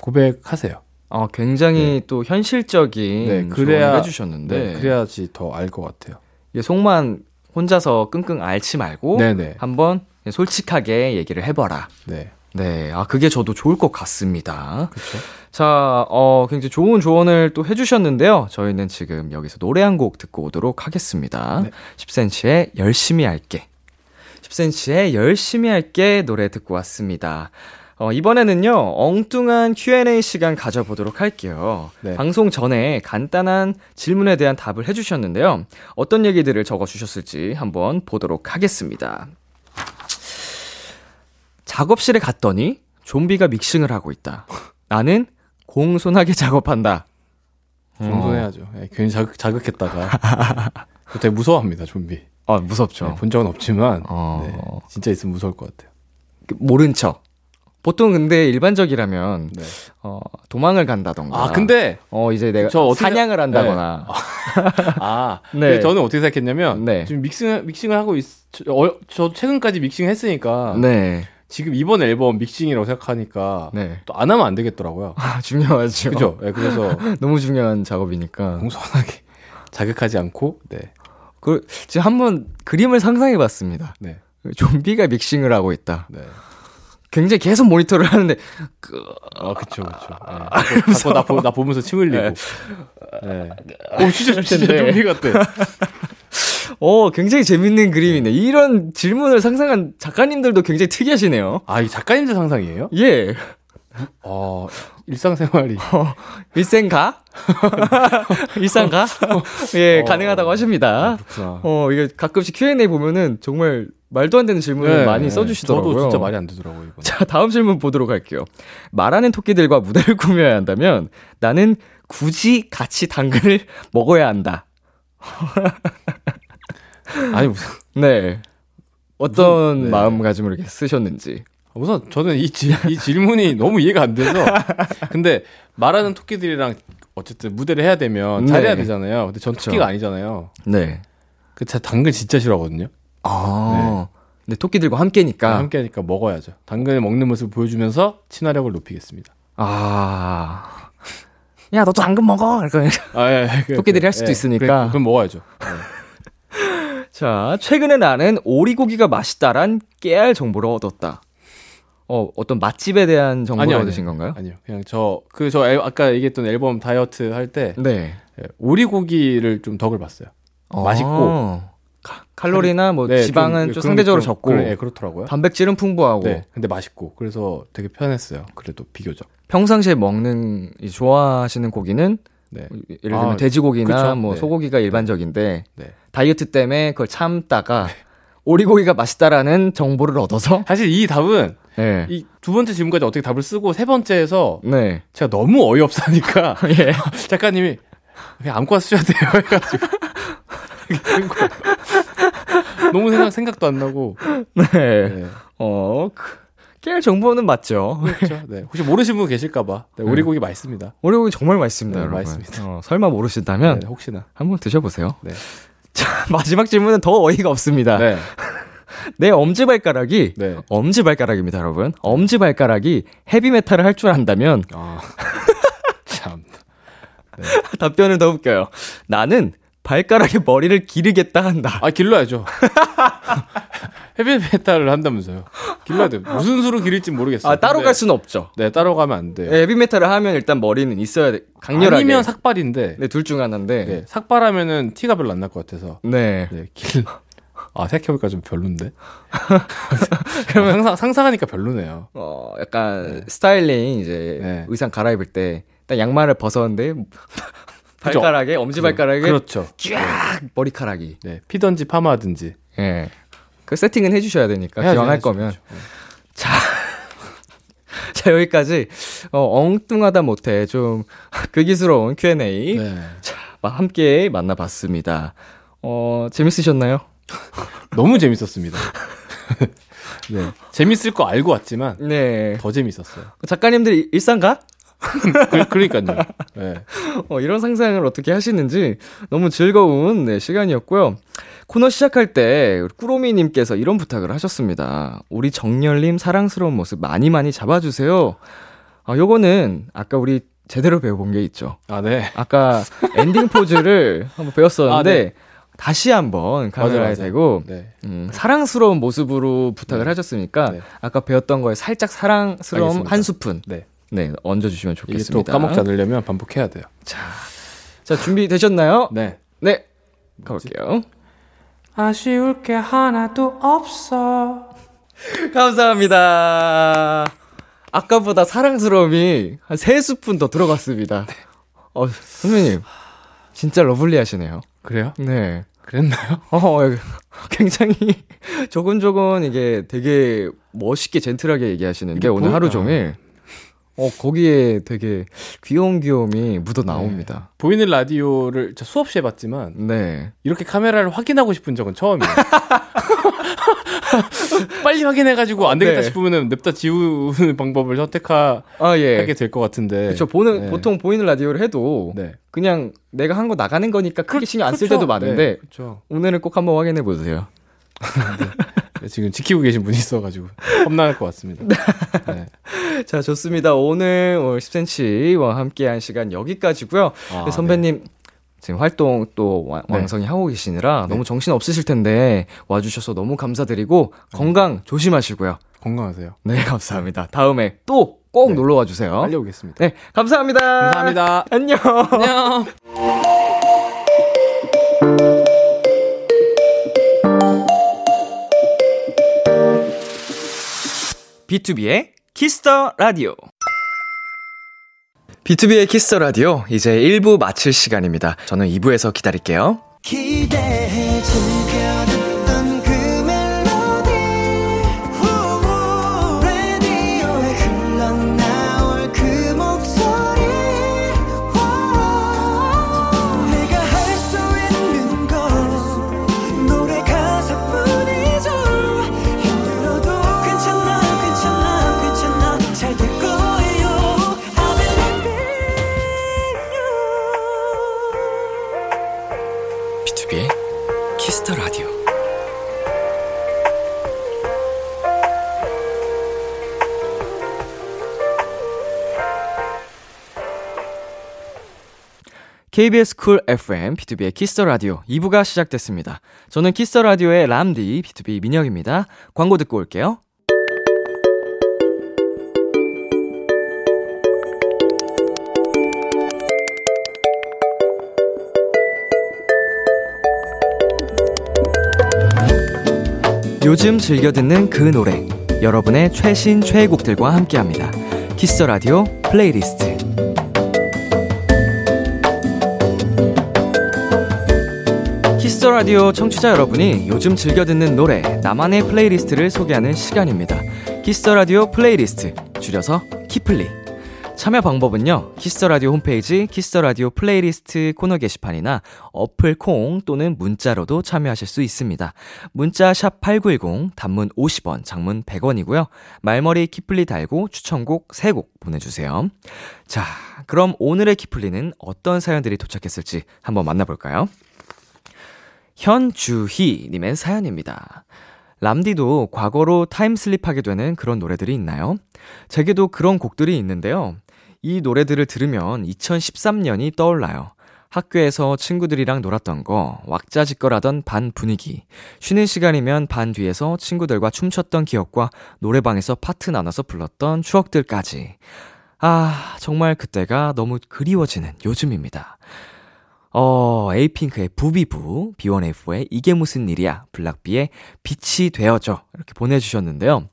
고백하세요. 어, 굉장히 또 현실적인 네, 그래야 해주셨는데 네, 그래야지 더 알 것 같아요. 이게 속만 혼자서 끙끙 앓지 말고 네네. 한번 솔직하게 얘기를 해봐라. 네, 네, 아 그게 저도 좋을 것 같습니다. 그렇죠. 자, 어 굉장히 좋은 조언을 또 해주셨는데요. 저희는 지금 여기서 노래 한 곡 듣고 오도록 하겠습니다. 네. 10cm의 열심히 할게. 10cm의 열심히 할게 노래 듣고 왔습니다. 어, 이번에는요, 엉뚱한 Q&A 시간 가져보도록 할게요. 네. 방송 전에 간단한 질문에 대한 답을 해주셨는데요. 어떤 얘기들을 적어주셨을지 한번 보도록 하겠습니다. 작업실에 갔더니 좀비가 믹싱을 하고 있다. 나는 공손하게 작업한다. 공손해야죠. 네, 괜히 자극, 자극했다가 되게 무서워합니다, 좀비. 어, 무섭죠. 네, 본 적은 없지만 어. 네, 진짜 있으면 무서울 것 같아요. 그 모른 척. 보통 근데 일반적이라면 네. 어, 도망을 간다던가. 아, 근데 어 이제 내가 저 사냥을 한다거나. 아, 네. 저는 어떻게 생각했냐면 네. 지금 믹싱 믹싱을 하고 있. 저, 어, 저 최근까지 믹싱했으니까 네. 지금 이번 앨범 믹싱이라고 생각하니까 네. 또 안 하면 안 되겠더라고요. 아, 중요하죠. 그죠? 네, 그래서 너무 중요한 작업이니까. 공손하게 자극하지 않고 네. 그 지금 한번 그림을 상상해 봤습니다. 네. 좀비가 믹싱을 하고 있다. 네. 굉장히 계속 모니터를 하는데 그 아, 그쵸, 그쵸. 네. 자꾸 나, 보, 나 보면서 침 흘리고. 네. 오, 진짜, 진짜 텐데. 좀비 같아. 어, 굉장히 재밌는 그림이네. 이런 질문을 상상한 작가님들도 굉장히 특이하시네요. 아, 이 작가님들 상상이에요? 예. 어, 일상생활이. 일생가? 일상가? 예, 어. 가능하다고 하십니다. 그렇구나. 어, 이게 가끔씩 Q&A 보면은 정말 말도 안 되는 질문을 네, 많이 네. 써주시더라고요. 저도 진짜 말이 안 되더라고요, 이번. 자, 다음 질문 보도록 할게요. 말하는 토끼들과 무대를 꾸며야 한다면 나는 굳이 같이 당근을 먹어야 한다. 아니, 무슨, 네. 어떤 무슨- 네. 마음가짐으로 이렇게 쓰셨는지. 우선 저는 이, 질, 이 질문이 너무 이해가 안 돼서. 근데 말하는 토끼들이랑 어쨌든 무대를 해야 되면 네. 잘해야 되잖아요. 근데 전 그쵸. 토끼가 아니잖아요. 네. 그, 제 당근 진짜 싫어하거든요. 아. 근데 토끼들과 함께니까. 함께 하니까 먹어야죠. 당근을 먹는 모습을 보여주면서 친화력을 높이겠습니다. 아. 야, 너도 당근 먹어. 이렇게. 아, 예, 예, 토끼들이 할 수도 있으니까. 그래, 그럼 먹어야죠. 자, 최근에 나는 오리고기가 맛있다란 깨알 정보를 얻었다. 어, 어떤 맛집에 대한 정보를 아니요, 얻으신 아니요. 건가요? 아니요. 그냥 저, 그, 저, 앨- 아까 얘기했던 앨범 다이어트 할 때, 네. 예, 오리고기를 좀 덕을 봤어요. 맛있고. 칼로리나 뭐 네, 지방은 좀, 그런 상대적으로 게 적고 그래, 예, 그렇더라고요. 단백질은 풍부하고 네, 근데 맛있고. 그래서 되게 편했어요. 그래도 비교적. 평상시에 먹는 이 좋아하시는 고기는 네. 예를 들면 아, 돼지고기나 그쵸. 뭐 네. 소고기가 일반적인데 네. 다이어트 때문에 그걸 참다가 오리고기가 맛있다라는 정보를 얻어서 사실 이 답은, 네. 이두 번째 질문까지 어떻게 답을 쓰고 세 번째에서 네. 제가 너무 어이없으니까 예. 작가님이 그냥 아무거나 쓰셔야 돼요. 해가지고. 너무 생각, 생각도 안 나고. 네. 네. 어, 그, 깨알 정보는 맞죠. 그렇죠. 네. 혹시 모르시는 분 계실까봐. 네, 오리고기 맛있습니다. 오리고기 정말 맛있습니다, 네, 여러분. 맛있습니다. 어, 설마 모르신다면 네, 혹시나. 한번 드셔보세요. 네. 자, 마지막 질문은 더 어이가 없습니다. 네. 내 엄지발가락이 네. 엄지발가락입니다, 여러분. 엄지발가락이 헤비메탈을 할 줄 안다면 아. 참. 답변을 더 웃겨요. 나는 발가락에 머리를 기르겠다 한다. 아, 길러야죠. 헤비메탈을 한다면서요. 길러야 돼요. 무슨 수로 기를지 모르겠어요. 아, 따로 갈 수는 없죠. 네, 따로 가면 안 돼요. 헤비메탈을 하면 일단 머리는 있어야 돼. 강렬하게. 아니면 삭발인데. 네, 둘 중 하나인데. 네, 삭발하면은 티가 별로 안 날 것 같아서. 네. 네, 길. 아, 생각해보니까 좀 별론데. 그러면 상상, 상상하니까 별로네요. 어, 약간 스타일링 이제 네. 의상 갈아입을 때딱 양말을 벗었는데 발가락에 엄지 발가락에 그렇죠. 쫙 머리카락이. 네, 피든지 파마든지. 예. 그 세팅은 해 주셔야 되니까 해야죠, 기왕 할 거면. 그렇죠. 네. 자, 여기까지, 어, 엉뚱하다 못해 좀 괴기스러운 Q&A. 네. 자, 함께 만나봤습니다. 어, 재밌으셨나요? 너무 재밌었습니다. 네. 재밌을 거 알고 왔지만 네. 더 재밌었어요. 작가님들 일상가? 그, 그러니까요. 네. 어, 이런 상상을 어떻게 하시는지 너무 즐거운 네, 시간이었고요. 코너 시작할 때 꾸로미님께서 이런 부탁을 하셨습니다. 우리 정열님 사랑스러운 모습 많이 많이 잡아주세요. 아, 요거는 아까 우리 제대로 배워본 게 있죠. 아, 네. 아까 엔딩 포즈를 한번 배웠었는데 아, 네. 다시 한번 카메라에 맞아요. 대고 네. 음, 사랑스러운 모습으로 부탁을 네. 하셨으니까 네. 아까 배웠던 거에 살짝 사랑스러움 알겠습니다. 한 스푼 네. 네 얹어주시면 이게 또 좋겠습니다. 까먹지 않으려면 반복해야 돼요. 자, 자 준비되셨나요? 네. 네, 가볼게요. 아쉬울 게 하나도 없어. 감사합니다. 아까보다 사랑스러움이 한 세 스푼 더 들어갔습니다. 어, 선배님, 진짜 러블리하시네요. 그래요? 네. 그랬나요? 어, 굉장히 조근조근 이게 되게 멋있게 젠틀하게 얘기하시는데 이게 오늘 하루. 종일 어 거기에 되게 귀여운 귀여움이 묻어 나옵니다. 보이는 라디오를 저 수없이 해봤지만 네. 이렇게 카메라를 확인하고 싶은 적은 처음이에요. 빨리 확인해가지고 안 되겠다 네. 싶으면은 냅다 지우는 방법을 선택하게 아 예. 될것 같은데. 그렇죠. 보는 네. 보통 보이는 라디오를 해도 네. 그냥 내가 한 거 나가는 거니까 크게 신경 안쓸 그쵸. 때도 많은데 네, 그렇죠. 오늘은 꼭 한번 확인해 보세요. 지금 지키고 계신 분이 있어가지고 험난할 것 같습니다. 네. 자, 좋습니다. 오늘 오늘 10cm와 함께한 시간 여기까지고요. 아, 선배님 지금 활동 또 왕- 네. 왕성히 하고 계시느라 네. 너무 정신 없으실 텐데 와주셔서 너무 감사드리고 건강 조심하시고요. 건강하세요. 네, 감사합니다. 다음에 또꼭 네. 놀러 와 주세요. 빨리 오겠습니다. 네, 감사합니다. 감사합니다. 안녕. 안녕. B2B의 키스터 라디오. B2B의 키스터 라디오 이제 1부 마칠 시간입니다. 저는 2부에서 기다릴게요. 기대해 즐 KBS 쿨 FM, B2B의 키스터 라디오 2부가 시작됐습니다. 저는 키스터 라디오의 람디, B2B 민혁입니다. 광고 듣고 올게요. 요즘 즐겨 듣는 그 노래 여러분의 최신 최애곡들과 함께합니다. 키스 라디오 플레이리스트. 키스 라디오 청취자 여러분이 요즘 즐겨 듣는 노래 나만의 playlist를 소개하는 시간입니다. 키스 라디오 플레이리스트 줄여서 키플리. 참여 방법은요. Kiss the Radio 홈페이지 Kiss the Radio playlist 코너 게시판이나 어플 콩 또는 문자로도 참여하실 수 있습니다. 문자 샵 8910 단문 50원, 장문 100원이고요. 말머리 키플리 달고 추천곡 3곡 보내 주세요. 자, 그럼 오늘의 키플리는 어떤 사연들이 도착했을지 한번 만나 볼까요? 현주희 님의 사연입니다. 람디도 과거로 타임슬립하게 되는 그런 노래들이 있나요? 제게도 그런 곡들이 있는데요. 이 노래들을 들으면 2013년이 떠올라요. 학교에서 친구들이랑 놀았던 거, 왁자지껄하던 반 분위기, 쉬는 시간이면 반 뒤에서 친구들과 춤췄던 기억과 노래방에서 파트 나눠서 불렀던 추억들까지. 아, 정말 그때가 너무 그리워지는 요즘입니다. 어, 에이핑크의 부비부, B1A4의 이게 무슨 일이야, 블락비의 빛이 되어줘. 이렇게 보내주셨는데요.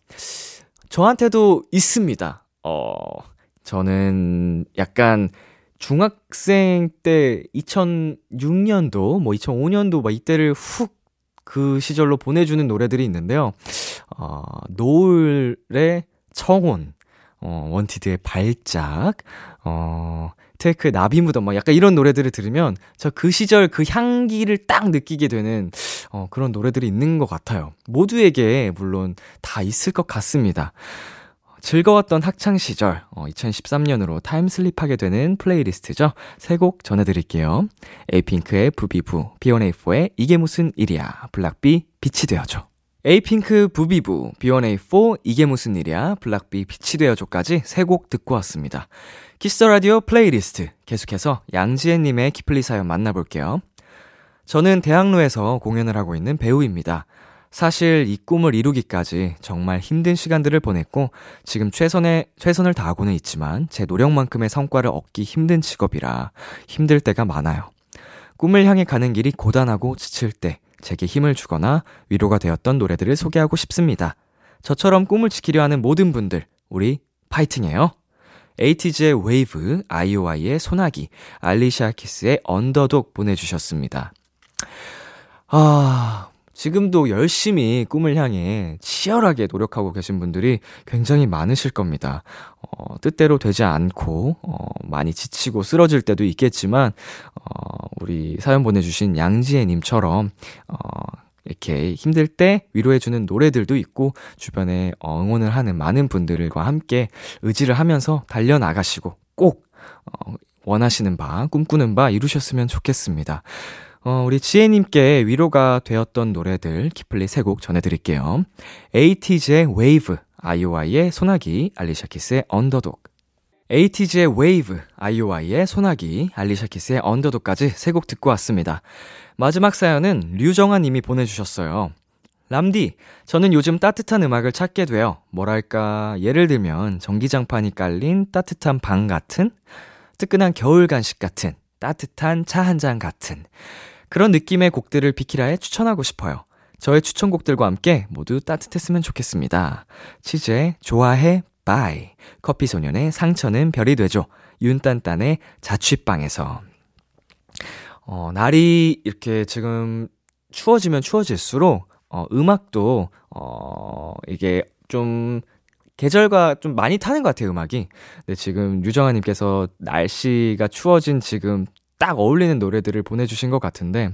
저한테도 있습니다. 어, 저는 약간 중학생 때 2006년도, 뭐 2005년도 막 이때를 훅 그 시절로 보내주는 노래들이 있는데요. 어, 노을의 청혼, 어, 원티드의 발작, 어, 테이크의 나비 무덤, 막 약간 이런 노래들을 들으면 저 그 시절 그 향기를 딱 느끼게 되는 어, 그런 노래들이 있는 것 같아요. 모두에게 물론 다 있을 것 같습니다. 즐거웠던 학창 시절, 어, 2013년으로 time slip하게 되는 playlist죠. 세 곡 전해드릴게요. 에이핑크의 부비부, B1A4의 이게 무슨 일이야, 블락비 빛이 되어줘. 에이핑크 부비부, B1A4 이게 무슨 일이야, 블락비 빛이 되어줘까지 세 곡 듣고 왔습니다. Kiss the Radio playlist 계속해서 양지혜님의 키플리 사연 만나볼게요. 저는 대학로에서 공연을 하고 있는 배우입니다. 사실 이 꿈을 이루기까지 정말 힘든 시간들을 보냈고 지금 최선의 최선을 다하고는 있지만 제 노력만큼의 성과를 얻기 힘든 직업이라 힘들 때가 많아요. 꿈을 향해 가는 길이 고단하고 지칠 때 제게 힘을 주거나 위로가 되었던 노래들을 소개하고 싶습니다. 저처럼 꿈을 지키려 하는 모든 분들 우리 파이팅해요. 에이티즈의 웨이브, 아이오아이의 소나기, 알리샤 키스의 언더독 보내주셨습니다. 아, 지금도 열심히 꿈을 향해 치열하게 노력하고 계신 분들이 굉장히 많으실 겁니다. 어, 뜻대로 되지 않고, 어, 많이 지치고 쓰러질 때도 있겠지만, 어, 우리 사연 보내주신 양지혜님처럼, 어, 이렇게 힘들 때 위로해주는 노래들도 있고, 주변에 응원을 하는 많은 분들과 함께 의지를 하면서 달려나가시고, 꼭, 어, 원하시는 바, 꿈꾸는 바 이루셨으면 좋겠습니다. 어, 우리 지혜님께 위로가 되었던 노래들 키플리 세 곡 전해드릴게요. 에이티즈의 웨이브, 아이오아이의 소나기, 알리샤 키스의 언더독. 에이티즈의 웨이브, 아이오아이의 소나기, 알리샤 키스의 Underdog까지 세 곡 듣고 왔습니다. 마지막 사연은 류정아 님이 보내주셨어요. 람디, 저는 요즘 따뜻한 음악을 찾게 돼요. 뭐랄까, 예를 들면 전기장판이 깔린 따뜻한 방 같은, 뜨끈한 겨울 간식 같은, 따뜻한 차 한 잔 같은, 그런 느낌의 곡들을 비키라에 추천하고 싶어요. 저의 추천곡들과 함께 모두 따뜻했으면 좋겠습니다. 치즈의 좋아해 bye, 커피소년의 상처는 별이 되죠. 윤딴딴의 자취방에서. 어, 날이 이렇게 지금 추워지면 추워질수록, 어, 음악도, 어, 이게 좀, 계절과 좀 많이 타는 것 같아요, 음악이. 근데 지금 유정아님께서 날씨가 추워진 지금 딱 어울리는 노래들을 보내주신 것 같은데,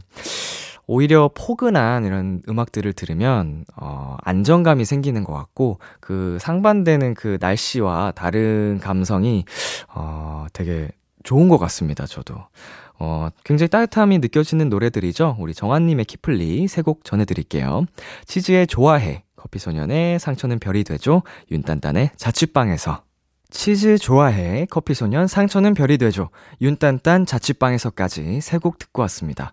오히려 포근한 이런 음악들을 들으면, 어, 안정감이 생기는 것 같고, 그 상반되는 그 날씨와 다른 감성이, 어, 되게 좋은 것 같습니다, 저도. 어, 굉장히 따뜻함이 느껴지는 노래들이죠. 우리 정한님의 키플리 세 곡 전해드릴게요. 치즈의 좋아해, 커피소년의 상처는 별이 되죠. 윤딴딴의 자취방에서. 치즈 좋아해, 커피소년, 상처는 별이 되죠. 윤딴딴 자취방에서까지 세 곡 듣고 왔습니다.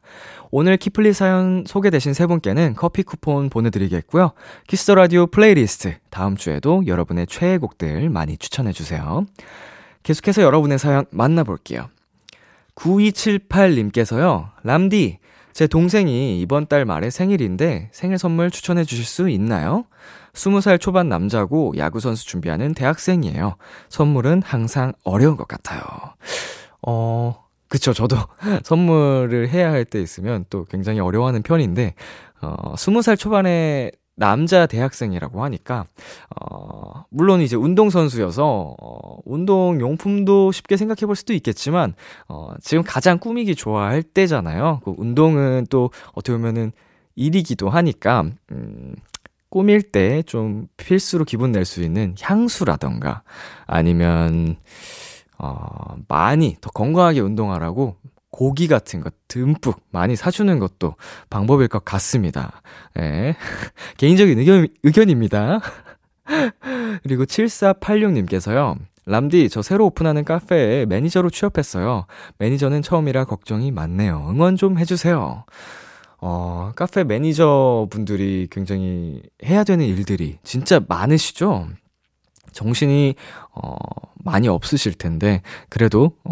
오늘 키플리 사연 소개되신 세 분께는 커피 쿠폰 보내드리겠고요. 키스 더 라디오 플레이리스트, 다음 주에도 여러분의 최애 곡들 많이 추천해주세요. 계속해서 여러분의 사연 만나볼게요. 9278님께서요, 람디, 제 동생이 이번 달 말에 생일인데 생일 선물 추천해 주실 수 있나요? 20살 초반 남자고 야구선수 준비하는 대학생이에요. 선물은 항상 어려운 것 같아요. 어, 그쵸. 저도 선물을 해야 할 때 있으면 또 굉장히 어려워하는 편인데, 어, 20살 초반에 남자 대학생이라고 하니까, 어, 물론 이제 운동선수여서, 어, 운동용품도 쉽게 생각해 볼 수도 있겠지만, 어, 지금 가장 꾸미기 좋아할 때잖아요. 그 운동은 또 어떻게 보면은 일이기도 하니까, 음, 꾸밀 때 좀 필수로 기분 낼 수 있는 향수라던가, 아니면, 어, 많이 더 건강하게 운동하라고 고기 같은 것 듬뿍 많이 사주는 것도 방법일 것 같습니다. 예. 개인적인 의견, 의견입니다. 그리고 7486님께서요. 람디, 저 새로 오픈하는 카페에 매니저로 취업했어요. 매니저는 처음이라 걱정이 많네요. 응원 좀 해주세요. 어, 카페 매니저 분들이 굉장히 해야 되는 일들이 진짜 많으시죠? 정신이, 어, 많이 없으실 텐데, 그래도, 어,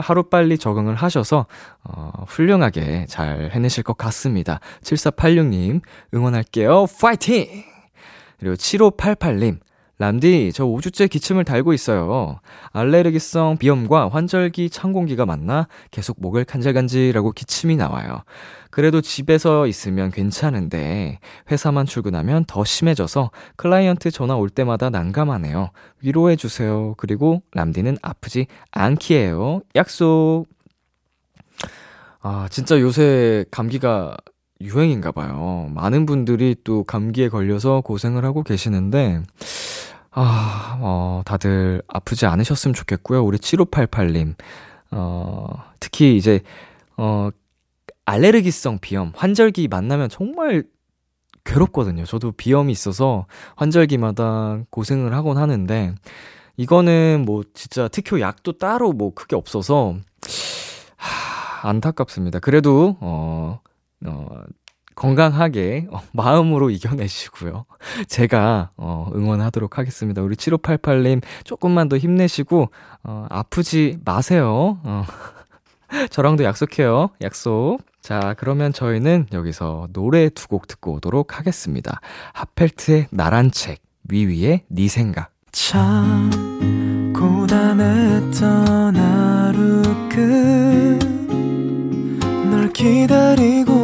하루빨리 적응을 하셔서, 어, 훌륭하게 잘 해내실 것 같습니다. 7486님, 응원할게요. 파이팅! 그리고 7588님, 람디, 저 5주째 기침을 달고 있어요. 알레르기성 비염과 환절기 찬 공기가 만나 계속 목을 간질간질하고 기침이 나와요. 그래도 집에서 있으면 괜찮은데 회사만 출근하면 더 심해져서 클라이언트 전화 올 때마다 난감하네요. 위로해 주세요. 그리고 람디는 아프지 않기에요. 약속. 아, 진짜 요새 감기가 유행인가 봐요. 많은 분들이 또 감기에 걸려서 고생을 하고 계시는데 아, 어, 다들 아프지 않으셨으면 좋겠고요. 우리 7588님. 어, 특히 이제 어 알레르기성 비염, 환절기 만나면 정말 괴롭거든요. 저도 비염이 있어서 환절기마다 고생을 하곤 하는데, 이거는 뭐 진짜 특효 약도 따로 뭐 크게 없어서, 하, 안타깝습니다. 그래도, 어, 어, 건강하게 어, 마음으로 이겨내시고요. 제가 어, 응원하도록 하겠습니다. 우리 7588님 조금만 더 힘내시고 어, 아프지 마세요. 어. 저랑도 약속해요. 약속. 자, 그러면 저희는 여기서 노래 두 곡 듣고 오도록 하겠습니다. 하펠트의 나란 책, 위위의 네 생각. 참 고단했던 하루 끝널 기다리고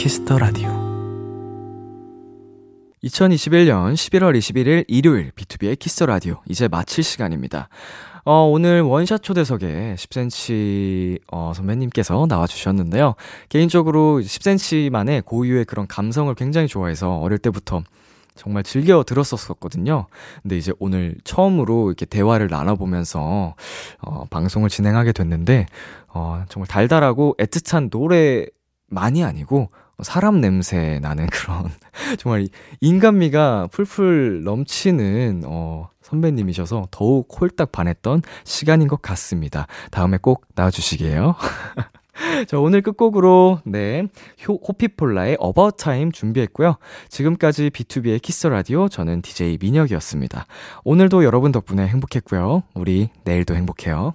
키스 더 라디오 2021년 11월 21일 일요일 BTOB의 키스 더 라디오 이제 마칠 시간입니다. 어, 오늘 원샷 초대석에 10cm 어, 선배님께서 나와 주셨는데요. 개인적으로 10cm만의 고유의 그런 감성을 굉장히 좋아해서 어릴 때부터 정말 즐겨 들었었거든요. 근데 이제 오늘 처음으로 이렇게 대화를 나눠보면서, 어, 방송을 진행하게 됐는데, 어, 정말 달달하고 애틋한 노래만이 아니고, 사람 냄새 나는 그런, 정말 인간미가 풀풀 넘치는, 어, 선배님이셔서 더욱 홀딱 반했던 시간인 것 같습니다. 다음에 꼭 나와주시게요. 자, 오늘 끝곡으로, 네, 호, 호피폴라의 About Time 준비했고요. 지금까지 BTOB의 키스 더 라디오, 저는 DJ 민혁이었습니다. 오늘도 여러분 덕분에 행복했고요. 우리 내일도 행복해요.